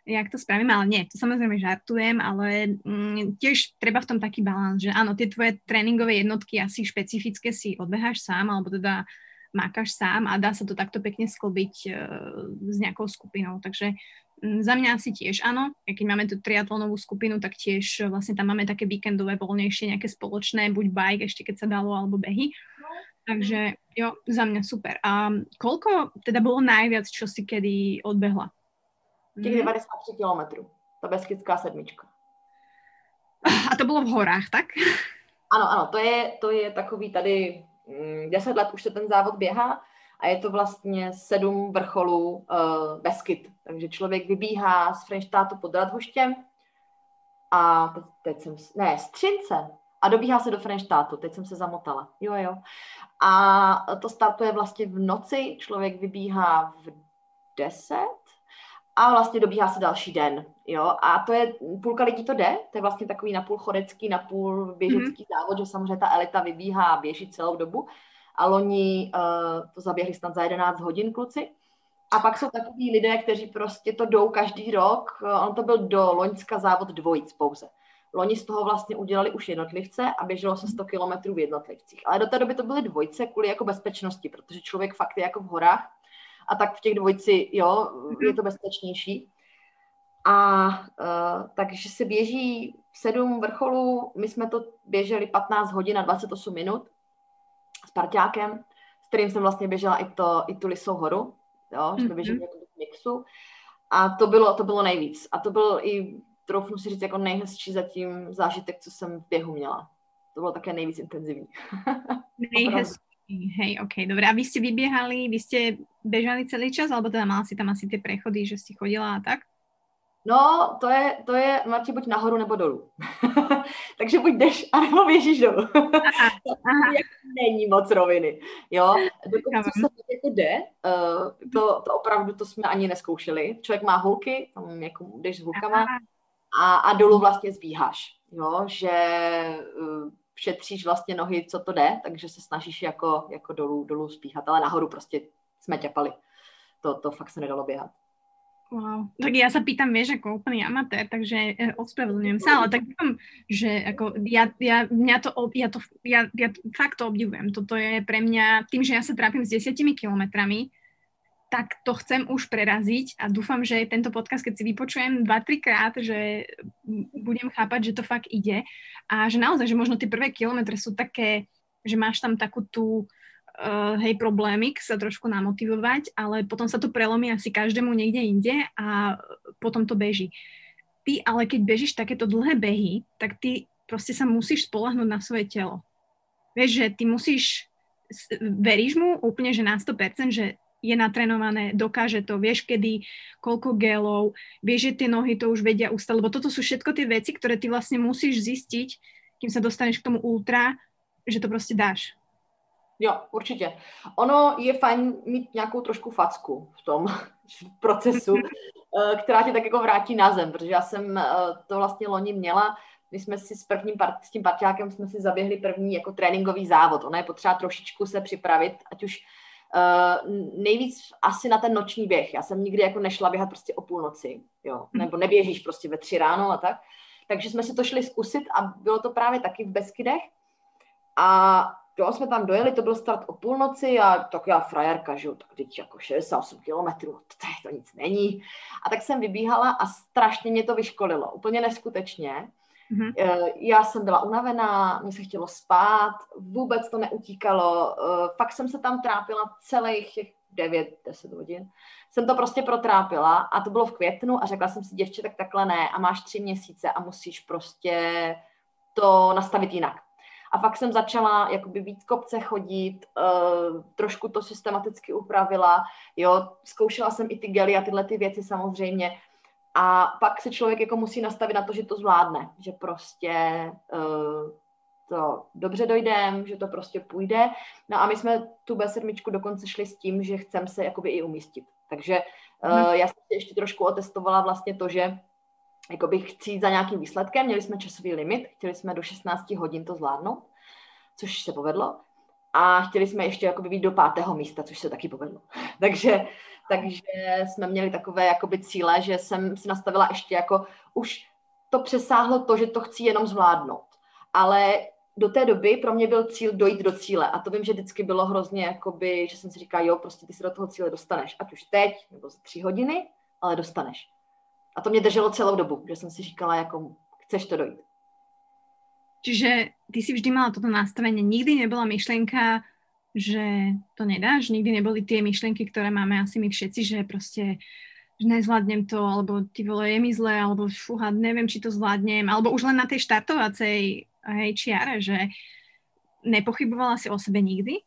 jak to spravím, ale nie, to samozrejme žartujem, ale mm, tiež treba v tom taký balans, že áno, tie tvoje tréningové jednotky asi špecifické si odbeháš sám, alebo teda mákaš sám a dá sa to takto pekne sklbiť uh, s nejakou skupinou. Takže um, za mňa asi tiež áno. Keď máme tú triatlonovú skupinu, tak tiež vlastne tam máme také víkendové voľnejšie, nejaké spoločné, buď bike, ešte keď sa dalo, alebo behy. Takže jo, za mňa super. A koľko teda bolo najviac, čo si kedy odbehla? Těch 93 kilometrů. Ta beskidská sedmička. A to bylo v horách, tak? Ano, ano, to je, to je takový tady mm, 10 let už se ten závod běhá a je to vlastně sedm vrcholů uh, Beskyt. Takže člověk vybíhá z Frenštátu pod Radhoštěm a teď, jsem, ne, z Třince a dobíhá se do Frenštátu, teď jsem se zamotala, jo, jo. A to startuje vlastně v noci, člověk vybíhá v 10 a vlastně dobíhá se další den, jo. A to je, půlka lidí to jde, to je vlastně takový napůl chodecký, napůl běžecký mm-hmm. závod, že samozřejmě ta elita vybíhá a běží celou dobu. A loni uh, to zaběhli snad za 11 hodin kluci. A pak jsou takový lidé, kteří prostě to jdou každý rok. On to byl do Loňska závod dvojic pouze. Loni z toho vlastně udělali už jednotlivce a běželo se 100 kilometrů v jednotlivcích. Ale do té doby to byly dvojce kvůli jako bezpečnosti, protože člověk fakt je jako v horách a tak v těch dvojci, jo, je to bezpečnější. A uh, takže se běží sedm vrcholů, my jsme to běželi 15 hodin a 28 minut s parťákem, s kterým jsem vlastně běžela i, to, i tu Lisou horu, jo, že jsme běželi mm-hmm. jako mixu. A to bylo, to bylo nejvíc. A to byl i, troufnu si říct, jako nejhezčí zatím zážitek, co jsem v běhu měla. To bylo také nejvíc intenzivní. Nejhezčí. Hej, ok, dobre. A vy ste vybiehali, vy ste bežali celý čas, alebo teda mala si tam asi tie prechody, že si chodila a tak? No, to je, to je, Marti, buď nahoru nebo dolů. Takže buď jdeš, anebo běžíš dolů. Aha, aha. Není moc roviny. Jo, dokonce se jako jde, uh, to, to opravdu, to jsme ani neskoušeli. Člověk má hulky, tam jako jdeš s hulkama a, a dolů vlastně zbíháš. Jo, že uh, šetříš vlastně nohy, co to jde, takže se snažíš jako, jako dolů, dolů spíhat, ale nahoru prostě jsme ťapali. To, to fakt se nedalo běhat. Wow. Tak ja sa pýtam, vieš, ako úplný amatér, takže eh, ospravedlňujem sa, ale tak dúfam, že ako ja, ja, mňa to, ja to, ja, ja fakt to obdivujem. Toto je pre mňa, tým, že ja sa trápim s desiatimi kilometrami, tak to chcem už preraziť a dúfam, že tento podcast, keď si vypočujem 2-3 krát, že budem chápať, že to fakt ide a že naozaj, že možno tie prvé kilometre sú také, že máš tam takú tú uh, hej, problémy sa trošku namotivovať, ale potom sa to prelomí asi každému niekde inde a potom to beží. Ty ale keď bežíš takéto dlhé behy, tak ty proste sa musíš spolahnúť na svoje telo. Vieš, že ty musíš, veríš mu úplne, že na 100%, že je natrenované, dokáže to, vieš kedy, koľko gelov, vieš, že tie nohy to už vedia ustať, lebo toto sú všetko tie veci, ktoré ty vlastne musíš zistiť, kým sa dostaneš k tomu ultra, že to prostě dáš. Jo, určitě. Ono je fajn mít nějakou trošku facku v tom procesu, eh, která tě tak jako vrátí na zem, protože já jsem eh, to vlastně loni měla, my jsme si s prvním part, s tím partiákem jsme si zaběhli první jako tréninkový závod. Ono je potřeba trošičku se připravit, ať už uh, nejvíc asi na ten noční běh. Já jsem nikdy jako nešla běhat prostě o půlnoci, jo, nebo neběžíš prostě ve tři ráno a tak. Takže jsme si to šli zkusit a bylo to právě taky v Beskydech. A Jo, jsme tam dojeli, to byl start o půlnoci a tak já frajerka, že jo, tak teď jako 68 kilometrů, to, to nic není. A tak jsem vybíhala a strašně mě to vyškolilo, úplně neskutečně. Mm-hmm. Já jsem byla unavená, mě se chtělo spát, vůbec to neutíkalo, eh, fakt jsem se tam trápila celých těch 9-10 hodin. Jsem to prostě protrápila a to bylo v květnu a řekla jsem si, děvče, tak takhle ne a máš tři měsíce a musíš prostě to nastavit jinak. A fakt jsem začala jakoby víc kopce chodit, uh, trošku to systematicky upravila, jo, zkoušela jsem i ty gely a tyhle ty věci samozřejmě. A pak se člověk jako musí nastavit na to, že to zvládne, že prostě uh, to dobře dojdem, že to prostě půjde. No a my jsme tu B7 dokonce šli s tím, že chcem se jakoby i umístit. Takže uh, já jsem ještě trošku otestovala vlastně to, že jakoby chci jít za nějakým výsledkem, měli jsme časový limit, chtěli jsme do 16 hodin to zvládnout, což se povedlo. A chtěli jsme ještě jakoby být do pátého místa, což se taky povedlo. takže, takže jsme měli takové jakoby cíle, že jsem si nastavila ještě jako, už to přesáhlo to, že to chci jenom zvládnout. Ale do té doby pro mě byl cíl dojít do cíle. A to vím, že vždycky bylo hrozně, jakoby, že jsem si říkala, jo, prostě ty se do toho cíle dostaneš. Ať už teď, nebo za tři hodiny, ale dostaneš. A to mě drželo celou dobu, že jsem si říkala, jako chceš to dojít. Čiže ty si vždy mala toto nastavenie. Nikdy nebola myšlienka, že to nedáš? Nikdy neboli tie myšlienky, ktoré máme asi my všetci, že proste že nezvládnem to, alebo ty vole, je mi zle, alebo fúha, neviem, či to zvládnem, alebo už len na tej štartovacej hej, čiare, že nepochybovala si o sebe nikdy?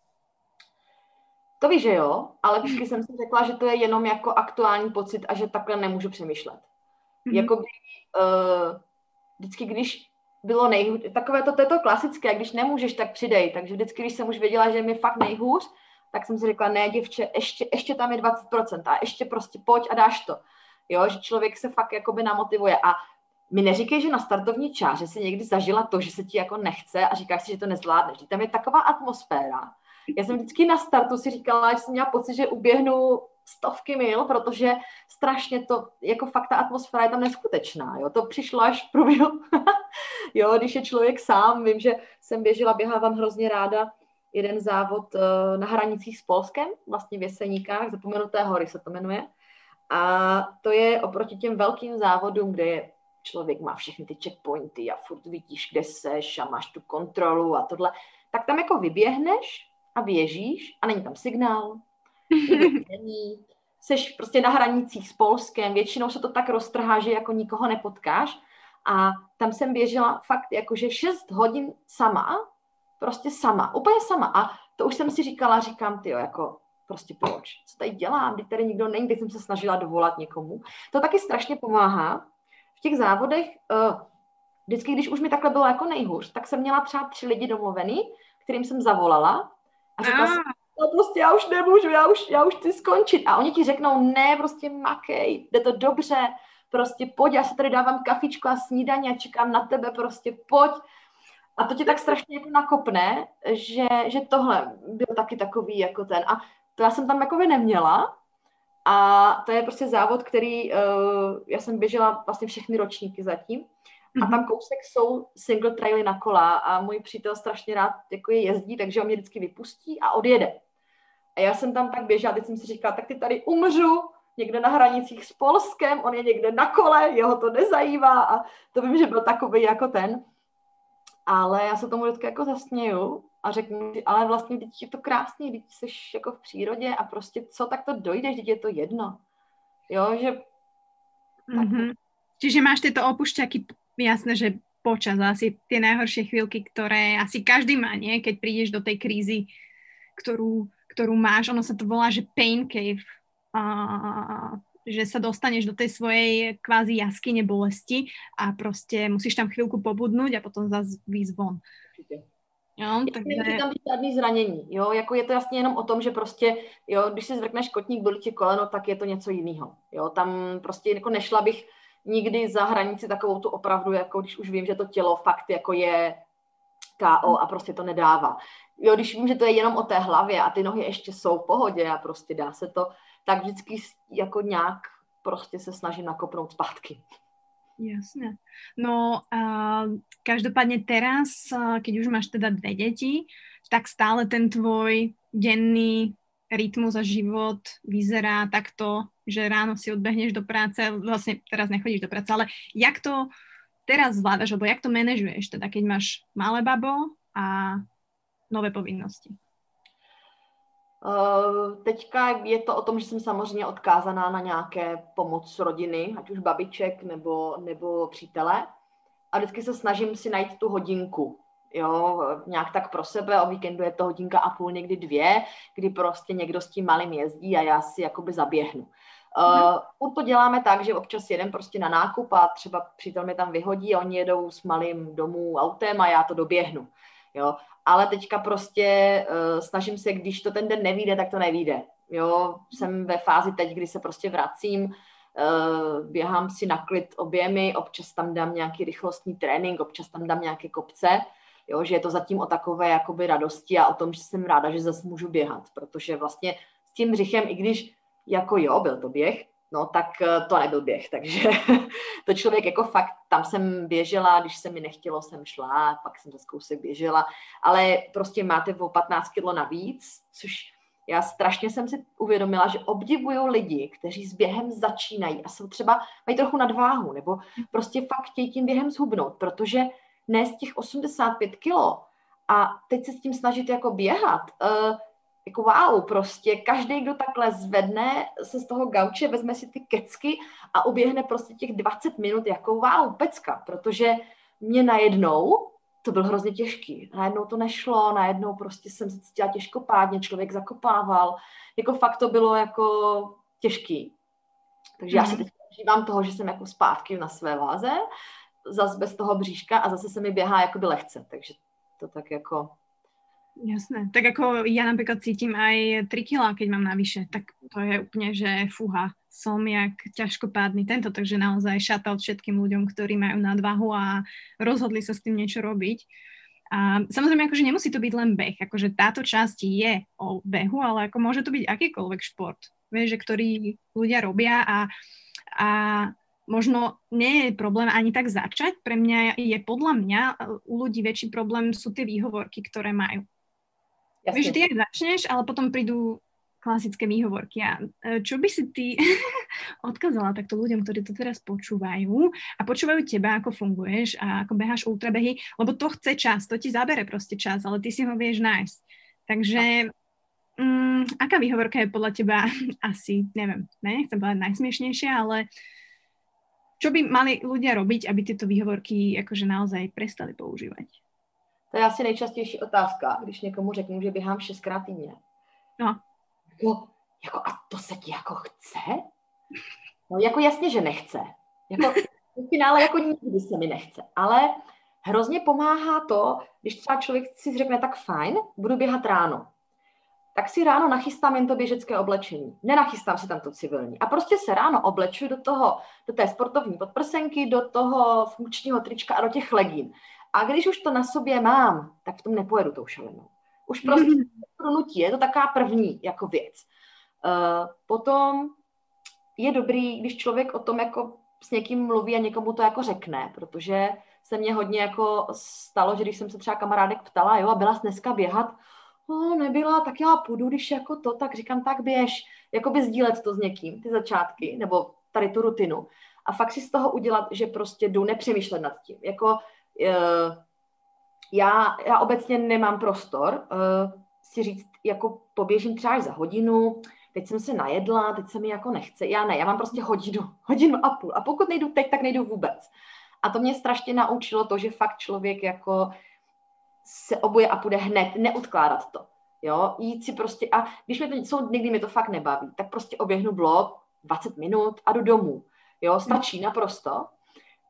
To víš, že jo, ale vždycky jsem si řekla, že to je jenom jako aktuální pocit a že takhle nemůžu přemýšlet. Mm-hmm. Jakoby uh, vždycky, když bylo nejhůř, takové to, to je to klasické, když nemůžeš, tak přidej. Takže vždycky, když jsem už věděla, že mi fakt nejhůř, tak jsem si řekla, ne, děvče, ještě, ještě tam je 20% a ještě prostě pojď a dáš to. Jo, že člověk se fakt jakoby namotivuje a mi neříkej, že na startovní čáře si někdy zažila to, že se ti jako nechce a říkáš si, že to nezvládneš. Tam je taková atmosféra. Já jsem vždycky na startu si říkala, že jsem měla pocit, že uběhnu stovky mil, protože strašně to, jako fakt ta atmosféra je tam neskutečná, jo, to přišlo až v průběhu, jo, když je člověk sám, vím, že jsem běžela, běhávám hrozně ráda, jeden závod uh, na hranicích s Polskem, vlastně v Jeseníkách, Zapomenuté hory se to jmenuje, a to je oproti těm velkým závodům, kde je člověk má všechny ty checkpointy a furt vidíš, kde seš a máš tu kontrolu a tohle, tak tam jako vyběhneš a běžíš a není tam signál, není, seš prostě na hranicích s Polskem, většinou se to tak roztrhá, že jako nikoho nepotkáš. A tam jsem běžela fakt jakože 6 hodin sama, prostě sama, úplně sama. A to už jsem si říkala, říkám, ty jako prostě proč, co tady dělám, když tady nikdo není, teď jsem se snažila dovolat někomu. To taky strašně pomáhá. V těch závodech, uh, vždycky, když už mi takhle bylo jako nejhůř, tak jsem měla třeba tři lidi domluvený, kterým jsem zavolala a řekla jsem, no prostě já už nemůžu, já už, já už chci skončit. A oni ti řeknou, ne, prostě makej, jde to dobře, prostě pojď, já se tady dávám kafičko a snídaně a čekám na tebe, prostě pojď. A to tě tak strašně jako nakopne, že, že tohle byl taky takový jako ten. A to já jsem tam jako neměla. A to je prostě závod, který uh, já jsem běžela vlastně všechny ročníky zatím. A tam mhm. kousek jsou single traily na kola a můj přítel strašně rád jako je jezdí, takže on mě vždycky vypustí a odjede. A já jsem tam tak běžela, teď jsem si říkala, tak ty tady umřu, někde na hranicích s Polskem, on je někde na kole, jeho to nezajímá a to vím, že byl takový jako ten. Ale já se tomu vždycky jako zasněju a řeknu ale vlastně teď je to krásný, teď jsi jako v přírodě a prostě co, tak to dojdeš, teď je to jedno. Jo, že... Mm-hmm. Čiže máš tyto opušťaky, jasné, že počas asi tie najhoršie chvíľky, ktoré asi každý má, nie? Keď prídeš do tej krízy, ktorú, ktorú máš, ono sa to volá, že pain cave, a, že sa dostaneš do tej svojej kvázi jaskyne bolesti a prostě musíš tam chvíľku pobudnúť a potom zase výjsť von. Určitě. Jo, takže... Není tam žádný zranění, jo, jako je to jasně jenom o tom, že prostě, jo, když si zvrkneš kotník, bolí tě koleno, tak je to něco jiného, jo, tam prostě jako nešla bych nikdy za hranici takovou tu opravdu, jako když už vím, že to tělo fakt jako je KO a prostě to nedává. Jo, když vím, že to je jenom o té hlavě a ty nohy ještě jsou v pohodě a prostě dá se to, tak vždycky jako nějak prostě se snažím nakopnout zpátky. Jasne. No a každopádne teraz, keď už máš teda dve deti, tak stále ten tvoj denný rytmus a život vyzerá takto, že ráno si odbehneš do práce, vlastne teraz nechodíš do práce, ale jak to teraz zvládaš, alebo jak to manažuješ, teda keď máš malé babo a nové povinnosti? Uh, teďka je to o tom, že jsem samozřejmě odkázaná na nějaké pomoc rodiny, ať už babiček nebo, nebo přítele. A vždycky se snažím si najít tu hodinku, jo, nějak tak pro sebe, o víkendu je to hodinka a půl, někdy dvě, kdy prostě někdo s tím malým jezdí a já si jakoby zaběhnu. Uh, to děláme tak, že občas jedem prostě na nákup a třeba přítel mi tam vyhodí a oni jedou s malým domů autem a já to doběhnu. Jo ale teďka prostě uh, snažím se, když to ten den nevíde, tak to nevíde. Jo, jsem ve fázi teď, kdy se prostě vracím, uh, běhám si na klid objemy, občas tam dám nějaký rychlostní trénink, občas tam dám nějaké kopce, jo, že je to zatím o takové jakoby radosti a o tom, že jsem ráda, že zase můžu běhat, protože vlastně s tím břichem, i když jako jo, byl to běh, no tak eh, to nebyl běh, takže to člověk jako fakt, tam jsem běžela, když se mi nechtělo, jsem šla, pak jsem zase kousek běžela, ale prostě máte o 15 kilo navíc, což já strašně jsem si uvědomila, že obdivují lidi, kteří s během začínají a jsou třeba, mají trochu nadváhu, nebo prostě fakt chtějí tím během zhubnout, protože ne z těch 85 kilo a teď se s tím snažit jako běhat, uh, jako wow, prostě každý, kdo takhle zvedne se z toho gauče, vezme si ty kecky a uběhne prostě těch 20 minut jako wow, pecka, protože mě najednou to bylo hrozně těžký. Najednou to nešlo, najednou prostě jsem se cítila těžkopádně, člověk zakopával. Jako fakt to bylo jako těžký. Takže mm. já si mhm. teď užívám toho, že jsem jako zpátky na své váze, zase bez toho bříška a zase se mi běhá jakoby lehce. Takže to tak jako Jasné. Tak jako ja napríklad cítim aj 3 kg, keď mám navyše, tak to je úplne, že fúha, som jak ťažkopádny tento, takže naozaj šatout všetkým ľuďom, ktorí majú nadvahu a rozhodli sa s tým niečo robiť. A samozrejme, akože nemusí to byť len beh, akože táto časť je o behu, ale ako môže to byť akýkoľvek šport, vieš, že ktorý ľudia robia a, a možno nie je problém ani tak začať. Pre mňa je podľa mňa u ľudí väčší problém sú tie výhovorky, ktoré majú. Jasne. Že ty aj začneš, ale potom prídu klasické výhovorky. A e, čo by si ty odkázala takto ľuďom, ktorí to teraz počúvajú a počúvajú teba, ako funguješ a ako beháš ultrabehy, lebo to chce čas, to ti zabere proste čas, ale ty si ho vieš nájsť. Takže um, aká výhovorka je podľa teba asi, neviem, ne, nechcem povedať najsmiešnejšia, ale čo by mali ľudia robiť, aby tieto výhovorky akože naozaj prestali používať? To je asi nejčastější otázka, když někomu řeknu, že běhám šestkrát týdně. No. Jako, jako, a to se ti jako chce? No jako jasně, že nechce. Jako, v finále jako nikdy se mi nechce. Ale hrozně pomáhá to, když třeba člověk si řekne, tak fajn, budu běhat ráno. Tak si ráno nachystám jen to běžecké oblečení. Nenachystám si tam to civilní. A prostě se ráno oblečuju do toho, do té sportovní podprsenky, do toho funkčního trička a do těch legín. A když už to na sobě mám, tak v tom nepojedu tou šalenou. Už prostě to nutí, je to taková první jako věc. Uh, potom je dobrý, když člověk o tom jako s někým mluví a někomu to jako řekne, protože se mně hodně jako stalo, že když jsem se třeba kamarádek ptala, jo, a byla jsi dneska běhat, no, nebyla, tak já půjdu, když jako to, tak říkám, tak běž, jako by sdílet to s někým, ty začátky, nebo tady tu rutinu. A fakt si z toho udělat, že prostě jdu nepřemýšlet nad tím. Jako Eh, já, já obecně nemám prostor uh, si říct, jako poběžím třeba za hodinu, teď jsem se najedla, teď se mi jako nechce. Já ne, já mám prostě hodinu, hodinu a půl. A pokud nejdu teď, tak nejdu vůbec. A to mě strašně naučilo to, že fakt člověk jako se obuje a půjde hned, neodkládat to. Jo, jít si prostě, a když mi to jsou někdy mi to fakt nebaví, tak prostě oběhnu blok 20 minut a jdu domů. Jo, stačí naprosto.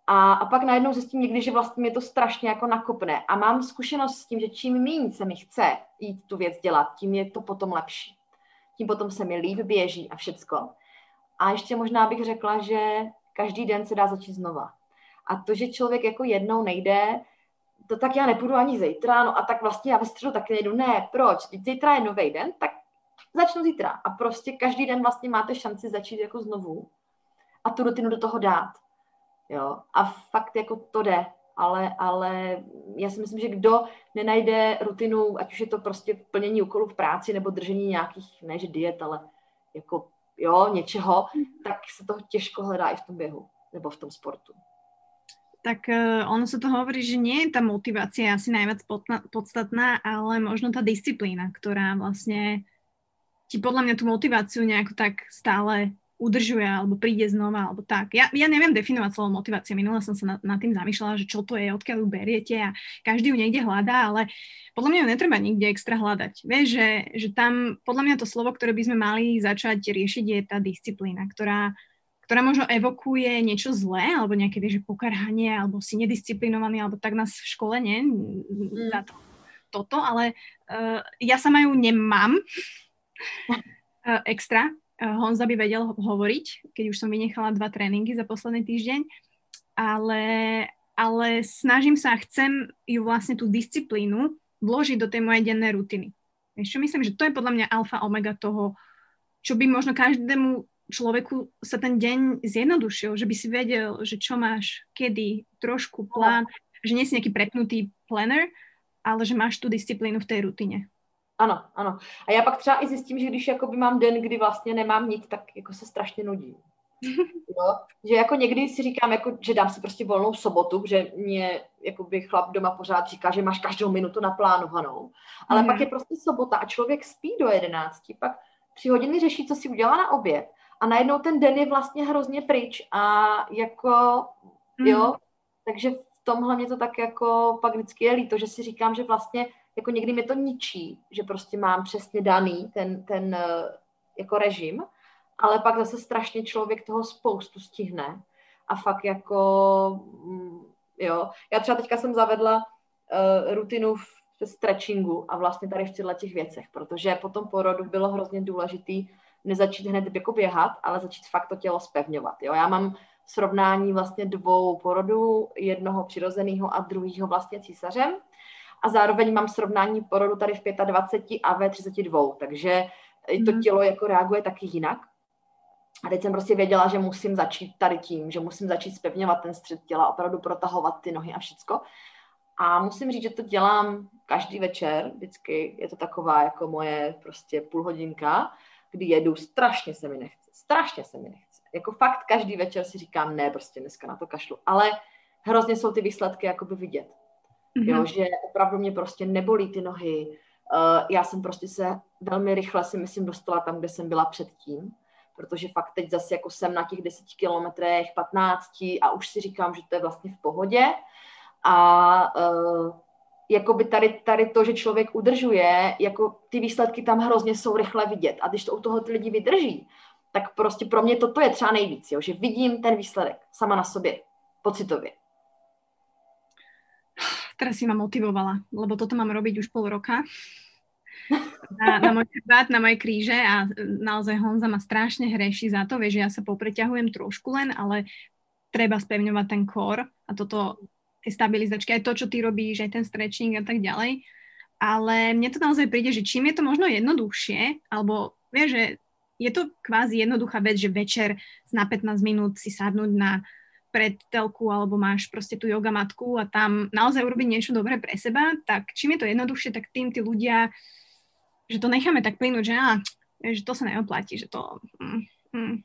A, a pak najednou zjistím někdy, že vlastně mě to strašně jako nakopne. A mám zkušenost s tím, že čím méně se mi chce jít tu věc dělat, tím je to potom lepší. Tím potom se mi líp běží a všecko. A ještě možná bych řekla, že každý den se dá začít znova. A to, že člověk jako jednou nejde, to tak já nepůjdu ani zítra, no a tak vlastně já ve středu taky nejdu. Ne, proč? Teď zítra je nový den, tak začnu zítra. A prostě každý den vlastně máte šanci začít jako znovu a tu rutinu do toho dát. Jo? A fakt jako to jde, ale, ale já si myslím, že kdo nenajde rutinu, ať už je to prostě plnění úkolů v práci nebo držení nějakých, ne že diet, ale jako jo, něčeho, tak se to těžko hledá i v tom běhu nebo v tom sportu. Tak uh, ono sa to hovorí, že nie je tá motivácia asi najviac podstatná, ale možno tá disciplína, ktorá vlastne ti podľa mňa tú motiváciu nejako tak stále udržuje alebo príde znova alebo tak. Ja, ja neviem definovať slovo motivácia. Minula som sa nad, nad tým zamýšľala, že čo to je, odkiaľ ju beriete a každý ju niekde hľadá, ale podľa mňa ju netreba nikde extra hľadať. Vieš, že, že tam podľa mňa to slovo, ktoré by sme mali začať riešiť, je tá disciplína, ktorá, ktorá možno evokuje niečo zlé, alebo nejaké, vieš, pokarhanie, alebo si nedisciplinovaný, alebo tak nás v škole, nie? Mm. Za to, toto, ale uh, ja sa majú nemám uh, extra, Eh, Honza by vedel hovoriť, keď už som vynechala dva tréningy za posledný týždeň, ale, ale snažím sa a chcem ju vlastne tú disciplínu vložiť do tej mojej dennej rutiny. Čo, myslím, že to je podľa mňa alfa omega toho, čo by možno každému človeku sa ten deň zjednodušil, že by si vedel, že čo máš, kedy, trošku plán, že nie si nejaký prepnutý planner, ale že máš tú disciplínu v tej rutine. Ano, ano. A já pak třeba i zjistím, že když jakoby mám den, kdy vlastně nemám nic, tak jako se strašně nudím. Jo? Že jako někdy si říkám, jako, že dám si prostě volnou sobotu, že mě jakoby chlap doma pořád říká, že máš každou minutu naplánovanou. Ale mm. pak je prostě sobota a člověk spí do jedenácti, pak tři hodiny řeší, co si udělá na oběd a najednou ten den je vlastně hrozně pryč a jako, mm. jo, takže tomhle mě to tak jako pak vždycky je líto, že si říkám, že vlastně jako někdy mě to ničí, že prostě mám přesně daný ten, ten eh, jako režim, ale pak zase strašně člověk toho spoustu stihne a fakt jako, mm, jo, já třeba teďka jsem zavedla uh, rutinu v stretchingu a vlastně tady v těchto těch věcech, protože po tom porodu bylo hrozně důležitý nezačít hned jako běhat, ale začít fakt to tělo spevňovat. Jo? Já mám srovnání vlastně dvou porodů, jednoho přirozeného a druhého vlastně císařem a zároveň mám srovnání porodu tady v 25 a ve 32, takže to mhm. tělo jako reaguje taky jinak. A teď jsem prostě věděla, že musím začít tady tím, že musím začít spevňovat ten střed těla, opravdu protahovat ty nohy a všecko. A musím říct, že to dělám každý večer, vždycky je to taková jako moje prostě půlhodinka, kdy jedu, strašně se mi nechce, strašně se mi nechce. Jako fakt každý večer si říkám, ne, prostě dneska na to kašlu. Ale hrozně jsou ty výsledky jakoby vidět. Mm-hmm. Jo, že opravdu mě prostě nebolí ty nohy. Uh, já jsem prostě se velmi rychle si myslím dostala tam, kde jsem byla předtím, protože fakt teď zase jako jsem na těch 10 kilometrech, 15 a už si říkám, že to je vlastně v pohodě. A uh, jakoby tady, tady to, že člověk udržuje, jako ty výsledky tam hrozně jsou rychle vidět. A když to u toho ty lidi vydrží, tak prostě pro mě toto je třeba nejvíc, jo, že vidím ten výsledek sama na sobě, pocitově. Teraz si ma motivovala, lebo toto mám robiť už pol roka na, na môj chrbát, na moje kríže a naozaj Honza ma strašne hreší za to, vieš, že ja sa popreťahujem trošku len, ale treba spevňovať ten kor a toto tie stabilizačky, aj to, čo ty robíš, aj ten stretching a tak ďalej. Ale mne to naozaj príde, že čím je to možno jednoduchšie, alebo vieš, že je to kvázi jednoduchá vec, že večer na 15 minút si sadnúť na pred telku alebo máš proste tú yoga matku a tam naozaj urobiť niečo dobré pre seba, tak čím je to jednoduchšie, tak tým tí ľudia, že to necháme tak plynúť, že, á, že to sa neoplatí, že to... Mm, mm,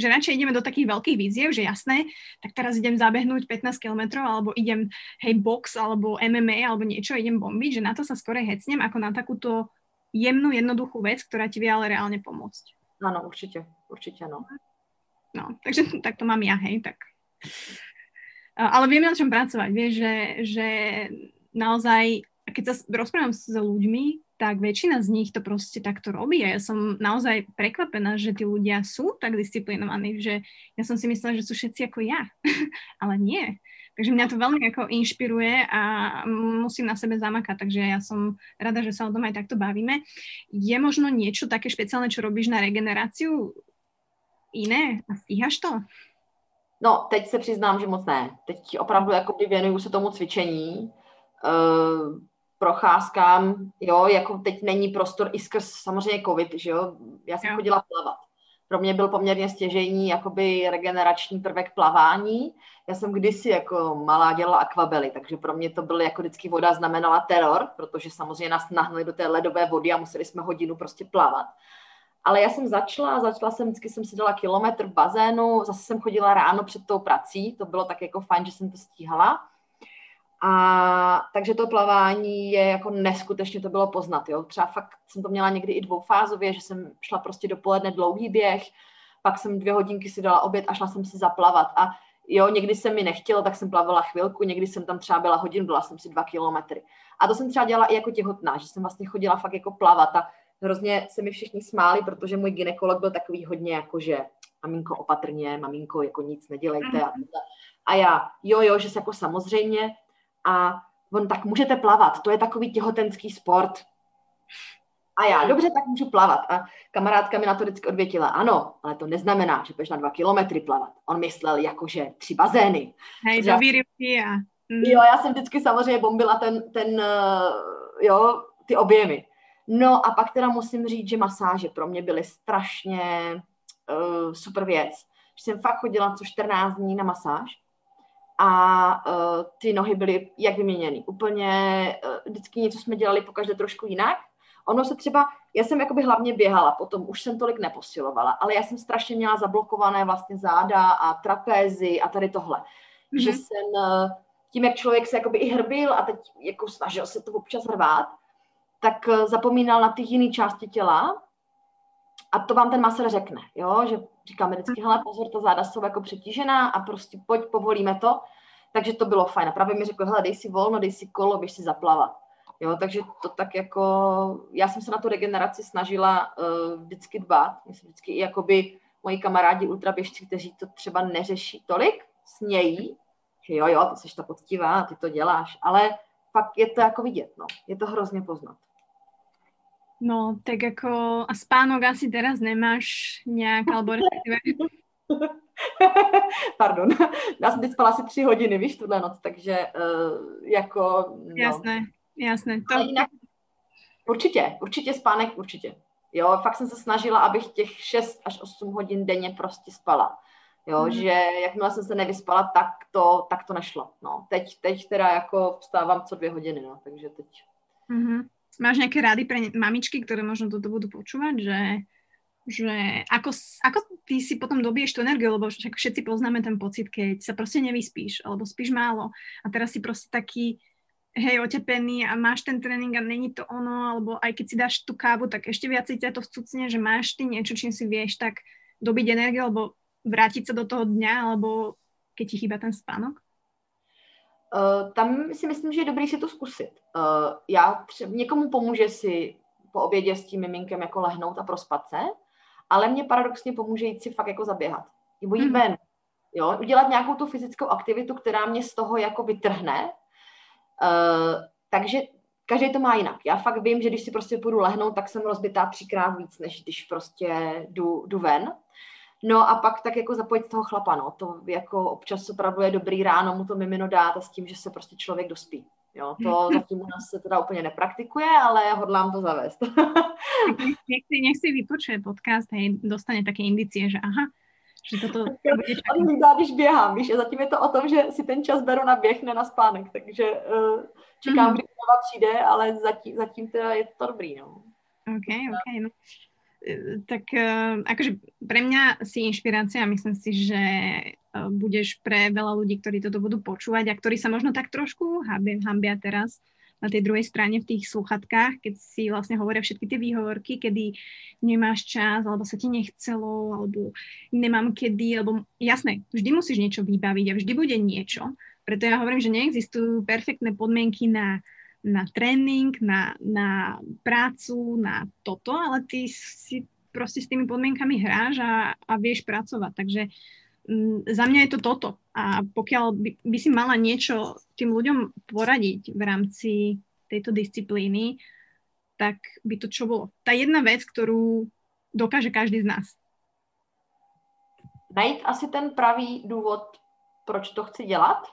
že radšej ideme do takých veľkých víziev, že jasné, tak teraz idem zabehnúť 15 km alebo idem, hej, box alebo MMA alebo niečo, idem bombiť, že na to sa skorej hecnem ako na takúto jemnú, jednoduchú vec, ktorá ti vie ale reálne pomôcť. Áno, určite, určite, no. No, takže tak to mám ja, hej, tak. Ale vieme na čom pracovať, vieš, že, že naozaj, keď sa rozprávam s ľuďmi, tak väčšina z nich to proste takto robí a ja som naozaj prekvapená, že tí ľudia sú tak disciplinovaní, že ja som si myslela, že sú všetci ako ja, ale nie. Takže mňa to veľmi ako inšpiruje a musím na sebe zamakať, takže ja som rada, že sa o tom aj takto bavíme. Je možno niečo také špeciálne, čo robíš na regeneráciu iné a stíhaš to? No, teď se přiznám, že moc ne. Teď opravdu jakoby věnuju se tomu cvičení. Uh, procházkám, jo, jako teď není prostor i skrz samozřejmě covid, že jo, já jsem jo. chodila plavat. Pro mě byl poměrně stěžejní jakoby regenerační prvek plavání. Já jsem kdysi jako malá dělala akvabely, takže pro mě to byl jako vždycky voda znamenala teror, protože samozřejmě nás nahnali do té ledové vody a museli jsme hodinu prostě plavat. Ale já jsem začala, začala jsem, vždycky jsem si dala kilometr v bazénu, zase jsem chodila ráno před tou prací, to bylo tak jako fajn, že jsem to stíhala. A takže to plavání je jako neskutečně to bylo poznat. Jo? Třeba fakt jsem to měla někdy i dvoufázově, že jsem šla prostě dopoledne dlouhý běh, pak jsem dvě hodinky si dala oběd a šla jsem si zaplavat. A jo, někdy se mi nechtělo, tak jsem plavala chvilku, někdy jsem tam třeba byla hodinu, byla jsem si dva kilometry. A to jsem třeba dělala i jako těhotná, že jsem vlastně chodila fakt jako plavat a hrozně se mi všichni smáli, protože můj ginekolog byl takový hodně jako, že maminko opatrně, maminko jako nic nedělejte. A, a já, jo, jo, že se jako samozřejmě, a on tak můžete plavat, to je takový těhotenský sport. A já, dobře, tak můžu plavat. A kamarádka mi na to vždycky odvětila, ano, ale to neznamená, že půjdeš na dva kilometry plavat. On myslel jakože tři bazény. Hej, do a... Mm. Jo, já jsem vždycky samozřejmě bombila ten, ten uh, jo, ty objemy. No a pak teda musím říct, že masáže pro mě byly strašně uh, super věc. Že jsem fakt chodila co 14 dní na masáž a uh, ty nohy byly jak vyměněny. Úplně uh, vždycky něco jsme dělali pokaždé trošku jinak. Ono se třeba, já jsem jakoby hlavně běhala, potom už jsem tolik neposilovala, ale já jsem strašně měla zablokované vlastně záda a trapézy a tady tohle. Mm-hmm. Že jsem uh, tím, jak člověk se jakoby i hrbil a teď jako snažil se to občas hrvát, tak zapomínal na ty jiné části těla a to vám ten masér řekne, jo, že říkáme vždycky, hele, pozor, ta záda jsou jako přetížená a prostě pojď, povolíme to. takže to bylo fajn. A právě mi řekl, hele, dej si volno, dej si kolo, běž si zaplavat. Jo, takže to tak jako, já jsem se na tu regeneraci snažila uh, vždycky dbát. Myslím vždycky i jakoby moji kamarádi ultraběžci, kteří to třeba neřeší tolik, smějí, že jo, jo, ty jsi ta poctivá, ty to děláš, ale pak je to jako vidět, no. Je to hrozně poznat. No, tak jako a spánok asi teraz nemáš nějak, alebo respektive... Pardon, já jsem teď spala asi tři hodiny, víš, tuhle noc, takže uh, jako... No. Jasné, jasné. To... jinak, určitě, určitě spánek, určitě. Jo, fakt jsem se snažila, abych těch 6 až 8 hodin denně prostě spala. Jo, mm. že jakmile jsem se nevyspala, tak to, tak to nešlo. No, teď, teď teda jako vstávám co dvě hodiny, no, takže teď. Mm-hmm. Máš nějaké rády pre mamičky, které možno toto budú počúvať, že, že ako, ako ty si potom dobiješ tú energiu, lebo všetci poznáme ten pocit, keď sa prostě nevyspíš, alebo spíš málo a teraz si prostě taký hej, otepený a máš ten trénink a není to ono, alebo aj keď si dáš tú kávu, tak ešte viacej ťa to vcucne, že máš ty niečo, čím si vieš tak dobiť energiu, alebo vrátiť sa do toho dňa, alebo keď ti chýba ten spánok? Uh, tam si myslím, že je dobrý si to zkusit. Uh, já třeba, někomu pomůže si po obědě s tím miminkem jako lehnout a prospat se, ale mě paradoxně pomůže jít si fakt jako zaběhat. Nebo jít mm. ven. Jo? Udělat nějakou tu fyzickou aktivitu, která mě z toho jako vytrhne. Uh, takže každý to má jinak. Já fakt vím, že když si prostě půjdu lehnout, tak jsem rozbitá třikrát víc, než když prostě jdu, jdu ven. No a pak tak jako zapojit toho chlapa, no. To jako občas opravdu je dobrý ráno mu to mimino dát a s tím, že se prostě člověk dospí. Jo, to zatím u nás se teda úplně nepraktikuje, ale hodlám to zavést. nech, si, nech si vypočuje podcast, hej, dostane také indicie, že aha, že toto... Dá, když běhám, víš, a zatím je to o tom, že si ten čas beru na běh, ne na spánek, takže uh, čekám, mm. kdy to přijde, ale zatím, zatím teda je to dobrý, no. OK, OK, no tak eh, akože pre mňa si inšpirácia myslím si, že eh, budeš pre veľa ľudí, ktorí toto budú počúvať a ktorí sa možno tak trošku hambia teraz na tej druhej strane v tých sluchatkách, keď si vlastne hovoria všetky tie výhovorky, kedy nemáš čas, alebo sa ti nechcelo, alebo nemám kedy, alebo jasné, vždy musíš niečo vybaviť a vždy bude niečo. Preto ja hovorím, že neexistujú perfektné podmienky na na trénink, na, na prácu, na toto, ale ty si prostě s tými podmienkami hráš a, a vieš pracovať. Takže m, za mňa je to toto. A pokiaľ by, by si mala niečo tým ľuďom poradiť v rámci tejto disciplíny, tak by to čo bolo? Ta jedna vec, ktorú dokáže každý z nás. Najít asi ten pravý důvod, proč to chci dělat.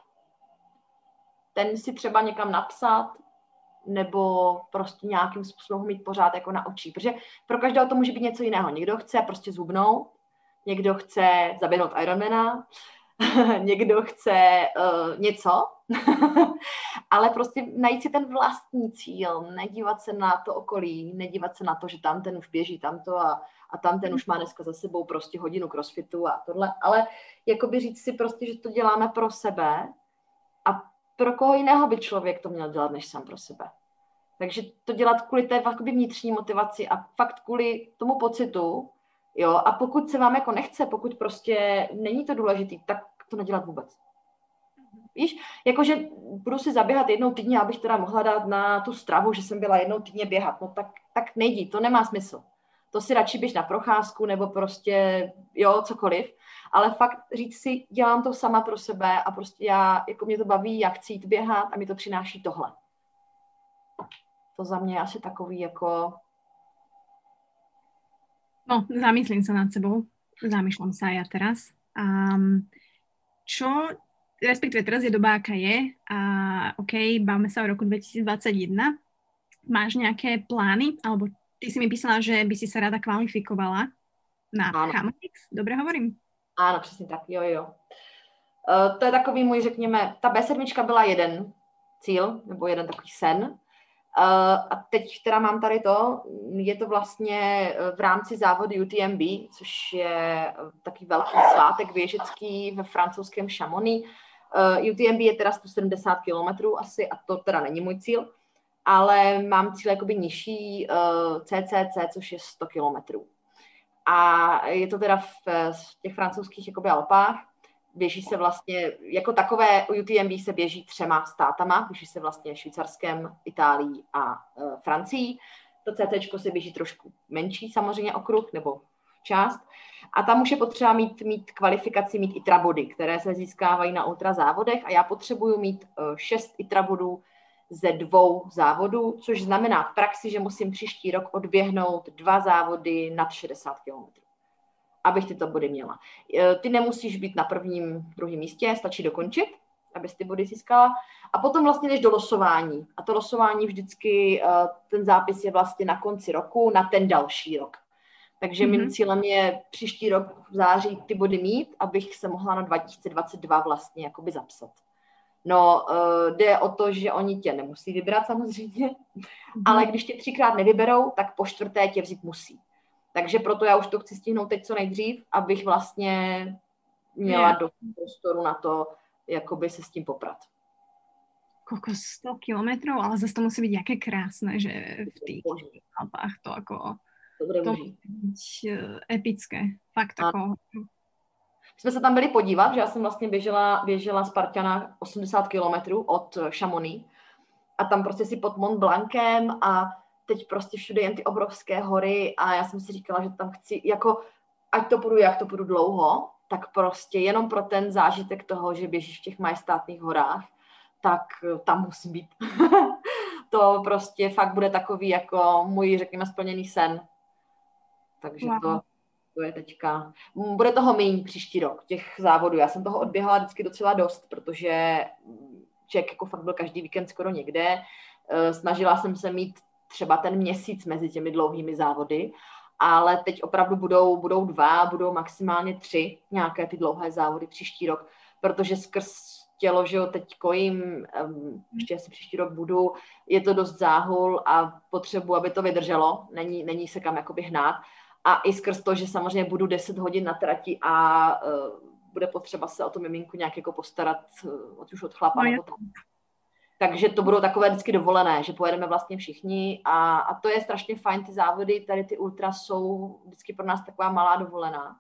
Ten si třeba někam napsat, nebo prostě nějakým způsobem mít pořád jako na očí. Protože pro každého to může být něco jiného. Někdo chce prostě zhubnout, někdo chce zaběhnout Ironmana, někdo chce uh, něco, ale prostě najít si ten vlastní cíl, nedívat se na to okolí, nedívat se na to, že tam ten už běží tamto a, a tam ten už má dneska za sebou prostě hodinu crossfitu a tohle, ale jakoby říct si prostě, že to děláme pro sebe a pro koho jiného by člověk to měl dělat, než sám pro sebe. Takže to dělat kvůli té vnitřní motivaci a fakt kvůli tomu pocitu, jo, a pokud se vám jako nechce, pokud prostě není to důležitý, tak to nedělat vůbec. Víš, jakože budu si zaběhat jednou týdně, abych teda mohla dát na tu stravu, že jsem byla jednou týdně běhat, no tak, tak nejdi, to nemá smysl. To si radši běž na procházku nebo prostě, jo, cokoliv. Ale fakt říct si, dělám to sama pro sebe a prostě já, jako mě to baví, já chci jít běhat a mi to přináší tohle. To za mě je asi takový jako... No, zamyslím sa nad sebou. Zamýšľam sa aj ja teraz. Um, čo, respektíve teraz je doba, aká je. A OK, báme sa o roku 2021. Máš nejaké plány? Alebo ty si mi písala, že by si sa rada kvalifikovala na Hamrix. Dobre hovorím? Ano, přesně tak, jo, jo. Uh, to je takový můj, řekněme, ta B7 byla jeden cíl, nebo jeden takový sen. Uh, a teď teda mám tady to, je to vlastně eh, v rámci závodu UTMB, což je takový velký svátek věžecký ve francouzském Chamonix. Uh, UTMB je teda 170 km asi a to teda není můj cíl, ale mám cíl jakoby nižší uh, CCC, což je 100 km. A je to teda v, v těch francouzských jakoby Alpách. běží se vlastně, jako takové UTMB se běží třema státama, běží se vlastně Švýcarskem, Itálií a e, Francií. To CC se běží trošku menší samozřejmě okruh, nebo část. A tam už je potřeba mít, mít kvalifikaci, mít trabody, které se získávají na ultrazávodech a já potřebuju mít uh, šest trabodů ze dvou závodů, což znamená v praxi, že musím příští rok odběhnout dva závody nad 60 km, abych tyto body měla. E, ty nemusíš být na prvním, druhém místě, stačí dokončit, abys ty body získala. A potom vlastně jdeš do losování. A to losování vždycky, e, ten zápis je vlastně na konci roku, na ten další rok. Takže mm-hmm. mým mhm. cílem je příští rok v září ty body mít, abych se mohla na 2022 vlastně jakoby zapsat. No, uh, jde o to, že oni tě nemusí vybrat samozřejmě, mm-hmm. ale když tě třikrát nevyberou, tak po čtvrté tě vzít musí. Takže proto já už to chci stihnout teď co nejdřív, abych vlastně měla yeah. do prostoru na to, jakoby se s tím poprat. Koľko 100 kilometrů, ale zase to musí být jaké krásné, že v těch Alpách to jako to bude to byť eh, epické. Fakt jako... jsme se tam byli podívat, že já jsem vlastně běžela, běžela z Parťana 80 kilometrů od Chamonix a tam prostě si pod Mont Blancem a teď prostě všude jen ty obrovské hory a já jsem si říkala, že tam chci, jako ať to půjdu, jak to půjdu dlouho, tak prostě jenom pro ten zážitek toho, že běžíš v těch majestátných horách, tak tam musím být. to prostě fakt bude takový jako můj, řekněme, splněný sen. Takže to, to je teďka. Bude toho méně příští rok, těch závodů. Já jsem toho odběhala vždycky docela dost, protože člověk jako fakt byl každý víkend skoro někde. Eh, snažila jsem se mít třeba ten měsíc mezi těmi dlouhými závody, ale teď opravdu budou, budou dva, budou maximálně tři nějaké ty dlouhé závody příští rok, protože skrz tělo, že jo, teď kojím, ještě asi příští rok budu, je to dost záhul a potřebuji, aby to vydrželo, není, není se kam jakoby hnát a i skrz to, že samozřejmě budu 10 hodin na trati a uh, bude potřeba se o to miminku nějak jako postarat, uh, ať už od chlapa no, nebo tam. Takže to budou takové vždycky dovolené, že pojedeme vlastně všichni a, a to je strašně fajn, ty závody, tady ty ultra jsou vždycky pro nás taková malá dovolená,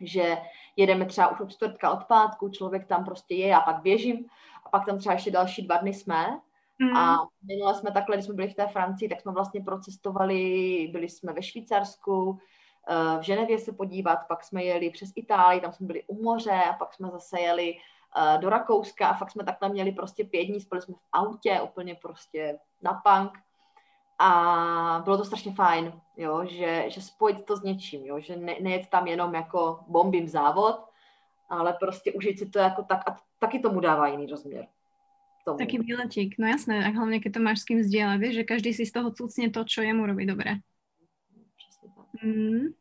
že jedeme třeba už od čtvrtka od pátku, člověk tam prostě je, já pak běžím a pak tam třeba ještě další dva dny jsme Mm. A minule jsme takhle, když jsme byli v té Francii, tak jsme vlastně procestovali, byli jsme ve Švýcarsku, eh, v Ženevě se podívat, pak jsme jeli přes Itálii, tam jsme byli u moře a pak jsme zase jeli eh, do Rakouska a fakt jsme takhle měli prostě pět dní, spali jsme v autě, úplně prostě na punk. A bylo to strašně fajn, jo, že, že spojit to s něčím, jo, že ne, nejet tam jenom jako bombím závod, ale prostě užít si to jako tak a taky tomu dává jiný rozměr tomu. Taký výletík, no jasné, a hlavne keď to máš s kým zdieľať, vieš, že každý si z toho cucne to, čo jemu robí dobre. Mm.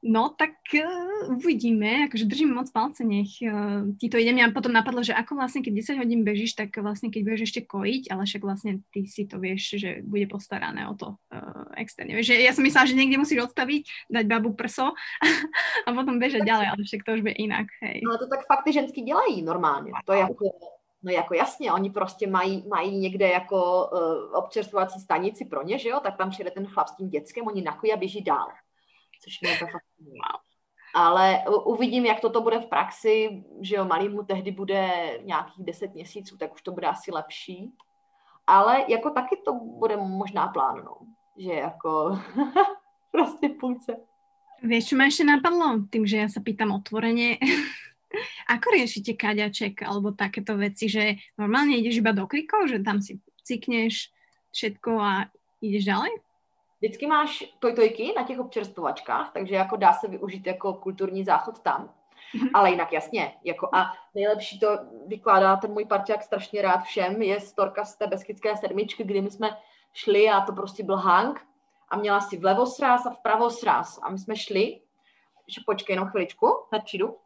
No, tak uh, uvidíme, akože držím moc palce, nech uh, ti to ide. Mňa potom napadlo, že ako vlastne, keď 10 hodín bežíš, tak vlastne keď budeš ešte kojiť, ale však vlastne ty si to vieš, že bude postarané o to uh, externe. Vieš, že ja som myslela, že niekde musíš odstaviť, dať babu prso a potom bežať ďalej, ale však to už bude inak, hej. Ale to tak fakt ty ženský dělají normálně. To je jako No jako jasně, oni prostě mají, mají někde jako uh, občerstvovací stanici pro ně, že jo, tak tam přijde ten chlap s tím dětskem, oni nakují a běží dál. Což mě to fakt Ale uvidím, jak toto bude v praxi, že jo, malýmu tehdy bude nějakých 10 měsíců, tak už to bude asi lepší. Ale jako taky to bude možná plán, no. Že jako prostě půlce. Vieš, čo ma ešte napadlo? Tým, že ja sa pýtam otvorene, Ako riešite kaďaček alebo takéto veci, že normálne ideš iba do krikov, že tam si cikneš všetko a ideš ďalej? Vždycky máš tojtojky na těch občerstvovačkách, takže jako dá se využít jako kulturní záchod tam. Mm-hmm. Ale jinak jasně, jako a nejlepší to vykládá ten můj parťák strašně rád všem, je storka z té beskidské sedmičky, kdy my jsme šli a to prostě byl hang a měla si vlevo sráz a vpravo sráz a my jsme šli, že počkej jenom chviličku, hned přijdu,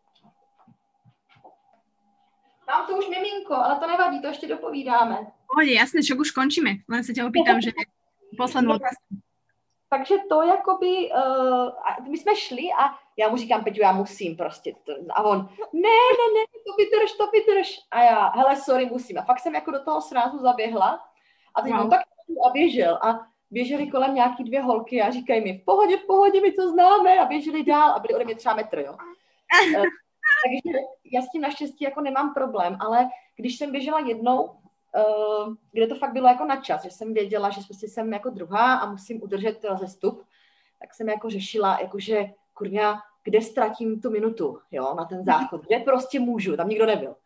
Mám to už miminko, ale to nevadí, to ještě dopovídáme. Pohodě, jasně, čo už končíme. Len se tě opýtám, že poslednou otázku. Takže to jakoby, uh, my jsme šli a já mu říkám, Peťu, já musím prostě. A on, ne, ne, ne, to vydrž, to vydrž. A já, hele, sorry, musím. A fakt jsem jako do toho srázu zaběhla a teď wow. on tak a běžel. A běželi kolem nějaký dvě holky a říkají mi, v pohodě, v pohodě, my to známe a běželi dál a byli ode mě třeba metr, jo. Takže já s tím naštěstí jako nemám problém, ale když jsem běžela jednou, uh, kde to fakt bylo jako na čas, že jsem věděla, že prostě jsem jako druhá a musím udržet rozestup, tak jsem jako řešila, jakože kurňa, kde ztratím tu minutu, jo, na ten záchod, kde prostě můžu, tam nikdo nebyl.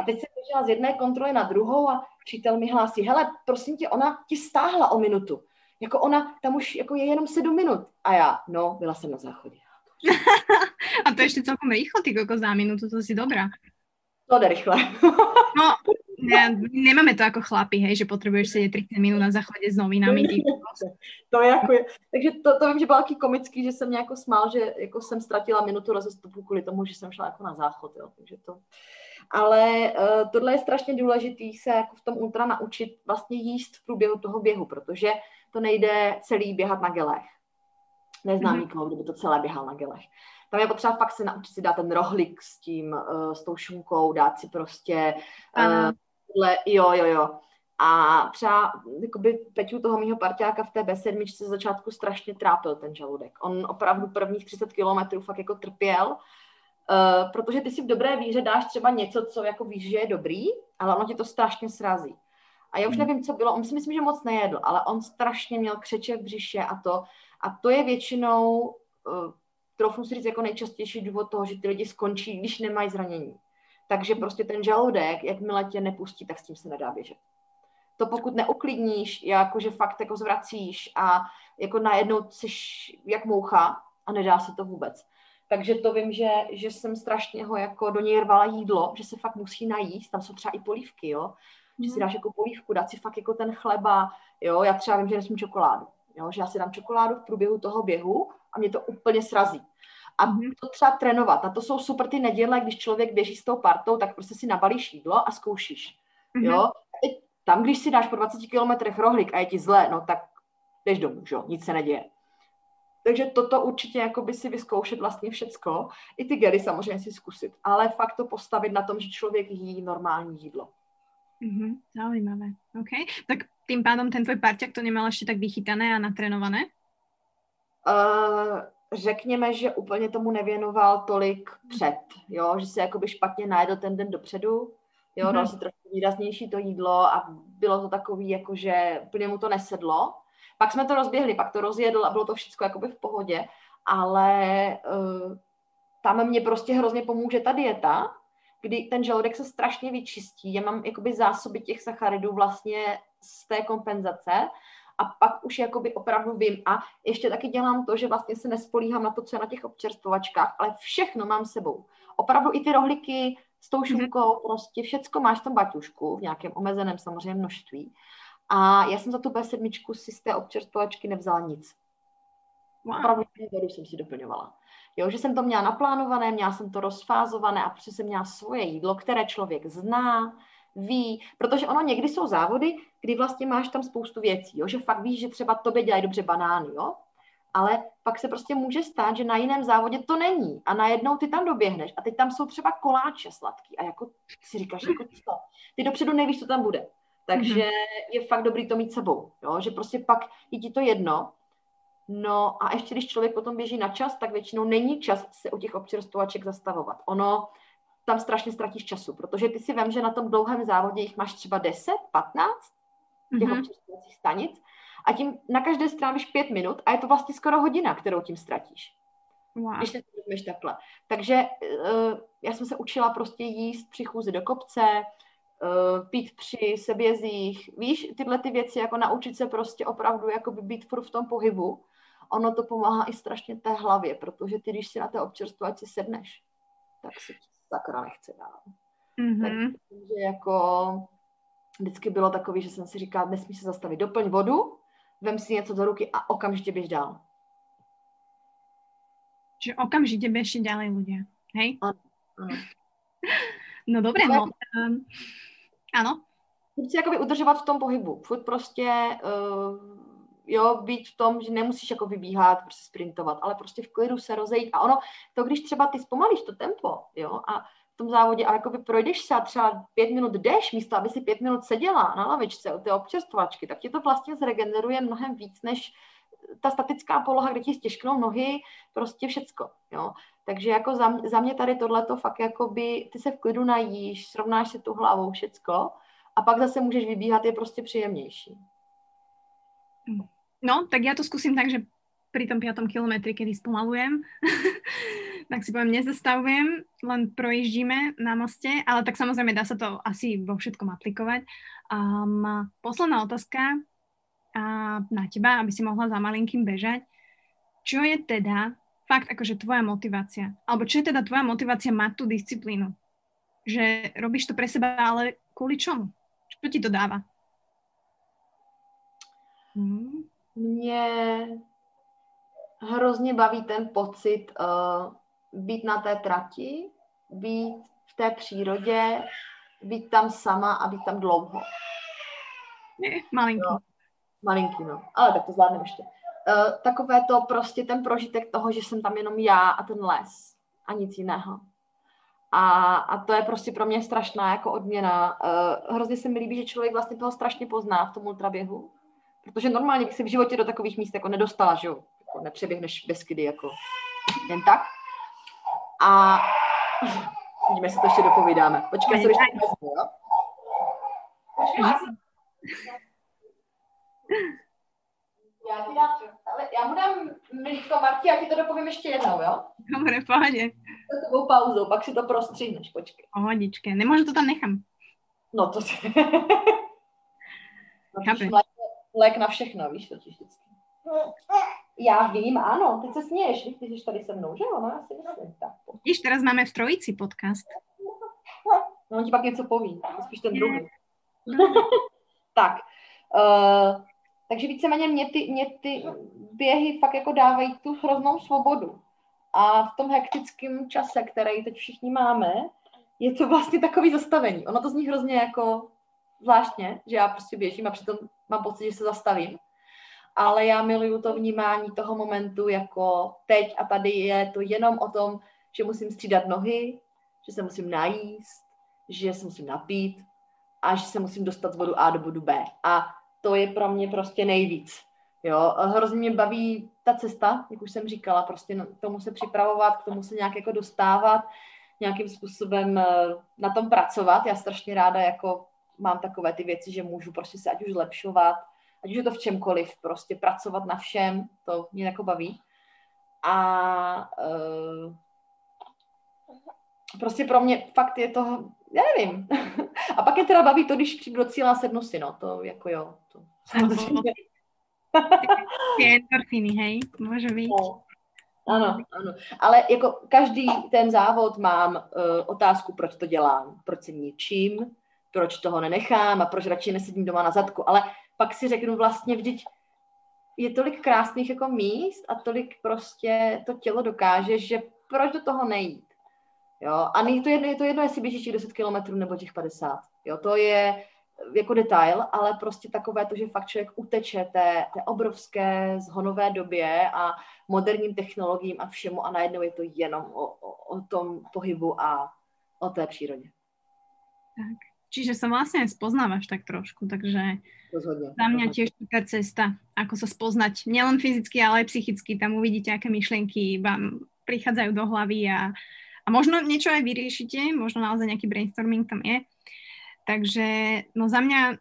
A teď jsem běžela z jedné kontroly na druhou a přítel mi hlásí, hele, prosím tě, ona ti stáhla o minutu. Jako ona, tam už jako je jenom sedm minut. A já, no, byla jsem na záchodě. A to ještě celkom rýchlo, ty koko, za minutu, to si dobrá. To jde rychle. no, ne, nemáme to jako chlapi, hej, že potřebuješ sedět 30 minut na záchodě s novinami. Ty. to je jako, je. takže to, to vím, že bylo taky komický, že jsem mě jako smál, že jako jsem ztratila minutu rozestupu kvůli tomu, že jsem šla jako na záchod, jo. takže to, ale uh, tohle je strašně důležitý se jako v tom ultra naučit vlastně jíst v průběhu toho běhu, protože to nejde celý běhat na gelech. Neznám mm-hmm. nikoho, kdo by to celé běhal na gelech. Tam je potřeba fakt se naučit si dát ten rohlik s tím, uh, s tou šunkou, dát si prostě uh, tohle, jo, jo, jo. A třeba jakoby Peťu toho mýho parťáka v té B7 se začátku strašně trápil ten žaludek. On opravdu prvních 30 kilometrů fakt jako trpěl, Uh, protože ty si v dobré víře dáš třeba něco, co jako víš, že je dobrý, ale ono ti to strašně srazí. A já už hmm. nevím, co bylo, on si myslím, že moc nejedl, ale on strašně měl křeče v břiše a to. A to je většinou, uh, trochu si říct, jako nejčastější důvod toho, že ty lidi skončí, když nemají zranění. Takže prostě ten žaludek, jakmile tě nepustí, tak s tím se nedá běžet. To pokud neuklidníš, jakože fakt jako zvracíš a jako najednou jsi jak moucha a nedá se to vůbec. Takže to vím, že, že jsem strašně ho jako do něj rvala jídlo, že se fakt musí najíst, tam jsou třeba i polívky, jo, že si mhm. dáš jako polívku, dát si fakt jako ten chleba, jo, já třeba vím, že nesmím čokoládu, jo, že já si dám čokoládu v průběhu toho běhu a mě to úplně srazí. A mm. to třeba trénovat, a to jsou super ty neděle, když člověk běží s tou partou, tak prostě si nabalíš jídlo a zkoušíš, mm. jo. A teď, tam, když si dáš po 20 kilometrech rohlík a je ti zlé, no tak jdeš domů, jo, nic se neděje. Takže toto určitě jako by si vyzkoušet vlastně všecko. I ty gely samozřejmě si zkusit, ale fakt to postavit na tom, že člověk jí normální jídlo. Mm-hmm, zaujímavé. OK. Tak tým pádom ten tvoj parťák to nemal ještě tak vychytané a natrénované? Uh, řekněme, že úplně tomu nevěnoval tolik před, jo, že se jakoby špatně najedl ten den dopředu, jo, mm-hmm. dal si trošku výraznější to jídlo a bylo to takový, jako že úplně mu to nesedlo, pak jsme to rozběhli, pak to rozjedl a bylo to všechno jakoby v pohodě, ale uh, tam mě prostě hrozně pomůže ta dieta, kdy ten žaludek se strašně vyčistí. Já mám jakoby zásoby těch sacharidů vlastně z té kompenzace a pak už jakoby opravdu vím. A ještě taky dělám to, že vlastně se nespolíhám na to, co je na těch občerstvovačkách, ale všechno mám sebou. Opravdu i ty rohlíky s tou mhm. šunkou, mm-hmm. prostě všecko máš v tom baťušku v nějakém omezeném samozřejmě množství. A já jsem za tu B7 si z té občerstvovačky nevzala nic. Wow. Opravdu jsem si doplňovala. Jo, že jsem to měla naplánované, měla jsem to rozfázované a prostě jsem měla svoje jídlo, které člověk zná, ví, protože ono někdy jsou závody, kdy vlastně máš tam spoustu věcí, jo, že fakt víš, že třeba tobě dělají dobře banány, jo, ale pak se prostě může stát, že na jiném závodě to není a najednou ty tam doběhneš a teď tam jsou třeba koláče sladký a jako si říkáš, jako co? Ty dopředu nevíš, co tam bude. Takže mm-hmm. je fakt dobrý to mít sebou, jo? že prostě pak je ti to jedno. No a ještě když člověk potom běží na čas, tak většinou není čas se u těch občerstvovaček zastavovat. Ono tam strašně ztratíš času, protože ty si vem, že na tom dlouhém závodě jich máš třeba 10, 15 těch mm-hmm. občerstvovacích stanic a tím na každé strávíš pět minut a je to vlastně skoro hodina, kterou tím ztratíš. Wow. Když se to takhle. Takže uh, já jsem se učila prostě jíst při chůzi do kopce, uh, pít při sebězích, víš, tyhle ty věci, jako naučit se prostě opravdu jako by být furt v tom pohybu, ono to pomáhá i strašně té hlavě, protože ty, když si na té občerstvovači sedneš, tak si sakra nechce dál. Mm-hmm. Takže jako vždycky bylo takový, že jsem si říkala, nesmí se zastavit, doplň vodu, vem si něco do ruky a okamžitě běž dál. Že okamžitě běž dál lidé, hej? Ano, ano. No dobré, no. Um, ano. Si jakoby udržovat v tom pohybu. Furt prostě, uh, jo, být v tom, že nemusíš jako vybíhat, prostě sprintovat, ale prostě v klidu se rozejít. A ono, to když třeba ty zpomalíš to tempo, jo, a v tom závodě a jakoby projdeš se a třeba pět minut jdeš, místo aby si pět minut seděla na lavičce u té občerstvačky, tak ti to vlastně zregeneruje mnohem víc, než ta statická poloha, kde ti stěžknou nohy, prostě všecko, jo. Takže jako za, za mě tady tohle to fakt jako by, ty se v klidu najíš, srovnáš se tu hlavou všecko a pak zase můžeš vybíhat, je prostě příjemnější. No, tak já to zkusím tak, že pri tom 5. kilometri, kedy spomalujem, tak si poviem, nezastavujem, len projíždíme na moste, ale tak samozrejme dá sa to asi vo všetkom aplikovať. Um, posledná otázka uh, na teba, aby si mohla za malinkým bežať. Čo je teda fakt akože tvoja motivácia? Alebo čo je teda tvoja motivácia mať tú disciplínu? Že robíš to pre seba, ale kvôli čomu? Čo ti to dáva? Hmm. Mě hrozně baví ten pocit uh, být na té trati, být v té přírodě, být tam sama a být tam dlouho. Malinký. No, malinký, no. Ale tak to zvládneme ještě. Uh, takové to prostě ten prožitek toho, že jsem tam jenom já a ten les a nic jiného. A, a to je prostě pro mě strašná jako odměna. Uh, hrozně se mi líbí, že člověk vlastně toho strašně pozná v tom ultraběhu, protože normálně bych se v životě do takových míst jako nedostala, že jo jako nepřeběhneš Beskydy jako jen tak. A vidíme, jestli to ještě dopovídáme. Počkej, se ještě vezmu, jo? Já ti dám, ale já mu dám mlíko Marti a ti to dopovím ještě jednou, jo? Dobre, pohodě. To takovou pauzou, pak si to prostříhneš, počkej. Pohodičke, nemůžu to tam nechám. No to si... lék, lék na všechno, víš, to vždycky. Já vím, ano, ty se směješ, ty jsi tady se mnou, že jo? No, já si myslím. Tak. Víš, teraz máme v trojici podcast. No, on ti pak něco poví, spíš ten druhý. tak, uh, takže víceméně mě ty, mě ty běhy fakt jako dávají tu hroznou svobodu. A v tom hektickém čase, který teď všichni máme, je to vlastně takový zastavení. Ono to zní hrozně jako zvláštně, že já prostě běžím a přitom mám pocit, že se zastavím ale já miluju to vnímání toho momentu jako teď a tady je to jenom o tom, že musím střídat nohy, že se musím najíst, že se musím napít a že se musím dostat z bodu A do bodu B. A to je pro mě prostě nejvíc. Jo, hrozně mě baví ta cesta, jak už jsem říkala, prostě k tomu se připravovat, k tomu se nějak jako dostávat, nějakým způsobem eh, na tom pracovat. Já strašně ráda jako mám takové ty věci, že můžu prostě se ať už zlepšovat, ať už je to v čemkoliv, prostě pracovat na všem, to mě jako baví. A uh, prostě pro mě fakt je to, já nevím. A pak je teda baví to, když přijdu do cíla sednu si, no, to jako jo. To, je endorfiny, hej, může být. No. Ano, ano. Ale jako každý ten závod mám uh, otázku, proč to dělám, proč se ničím, proč toho nenechám a proč radši nesedím doma na zadku. Ale pak si řeknu vlastně vždyť je tolik krásných jako míst a tolik prostě to tělo dokáže, že proč do toho nejít. Jo? A není to jedno, je to jedno, jestli běžíš těch 10 kilometrů nebo těch 50. Jo? To je jako detail, ale prostě takové to, že fakt člověk uteče té, té obrovské zhonové době a moderním technologiím a všemu a najednou je to jenom o, o, o tom pohybu a o té přírodě. Tak. Čiže sa vlastne spoznávaš tak trošku, takže rozhodne, za mňa tiež taká cesta, ako sa spoznať nielen fyzicky, ale aj psychicky. Tam uvidíte, aké myšlienky vám prichádzajú do hlavy a, a možno niečo aj vyriešite, možno naozaj nejaký brainstorming tam je. Takže no za mňa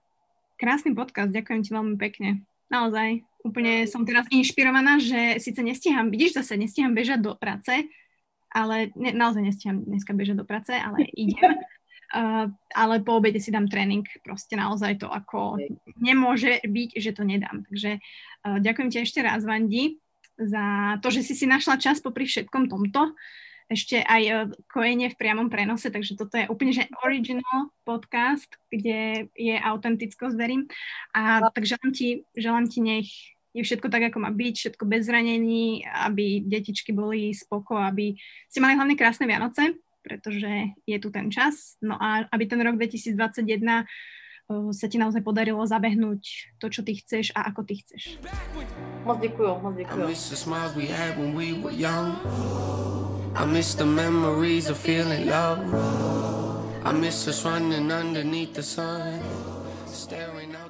krásny podcast, ďakujem ti veľmi pekne. Naozaj, úplne som teraz inšpirovaná, že síce nestíham, vidíš zase, nestíham bežať do práce, ale ne, naozaj nestíham dneska bežať do práce, ale idem. Uh, ale po obede si dám trénink, proste naozaj to ako nemôže byť, že to nedám. Takže uh, ďakujem ti ešte raz, Vandi, za to, že si si našla čas popri všetkom tomto. Ešte aj uh, kojenie v priamom prenose, takže toto je úplne že original podcast, kde je autentickosť, verím. A tak želám ti, želám ti nech je všetko tak, ako má byť, všetko bez zranení, aby detičky boli spoko, aby si mali hlavne krásne Vianoce, pretože je tu ten čas. No a aby ten rok 2021 uh, sa ti naozaj podarilo zabehnúť to, čo ty chceš a ako ty chceš. Moc děkuju, moc děkuju. I miss the memories of feeling love. I miss us running underneath the sun, staring out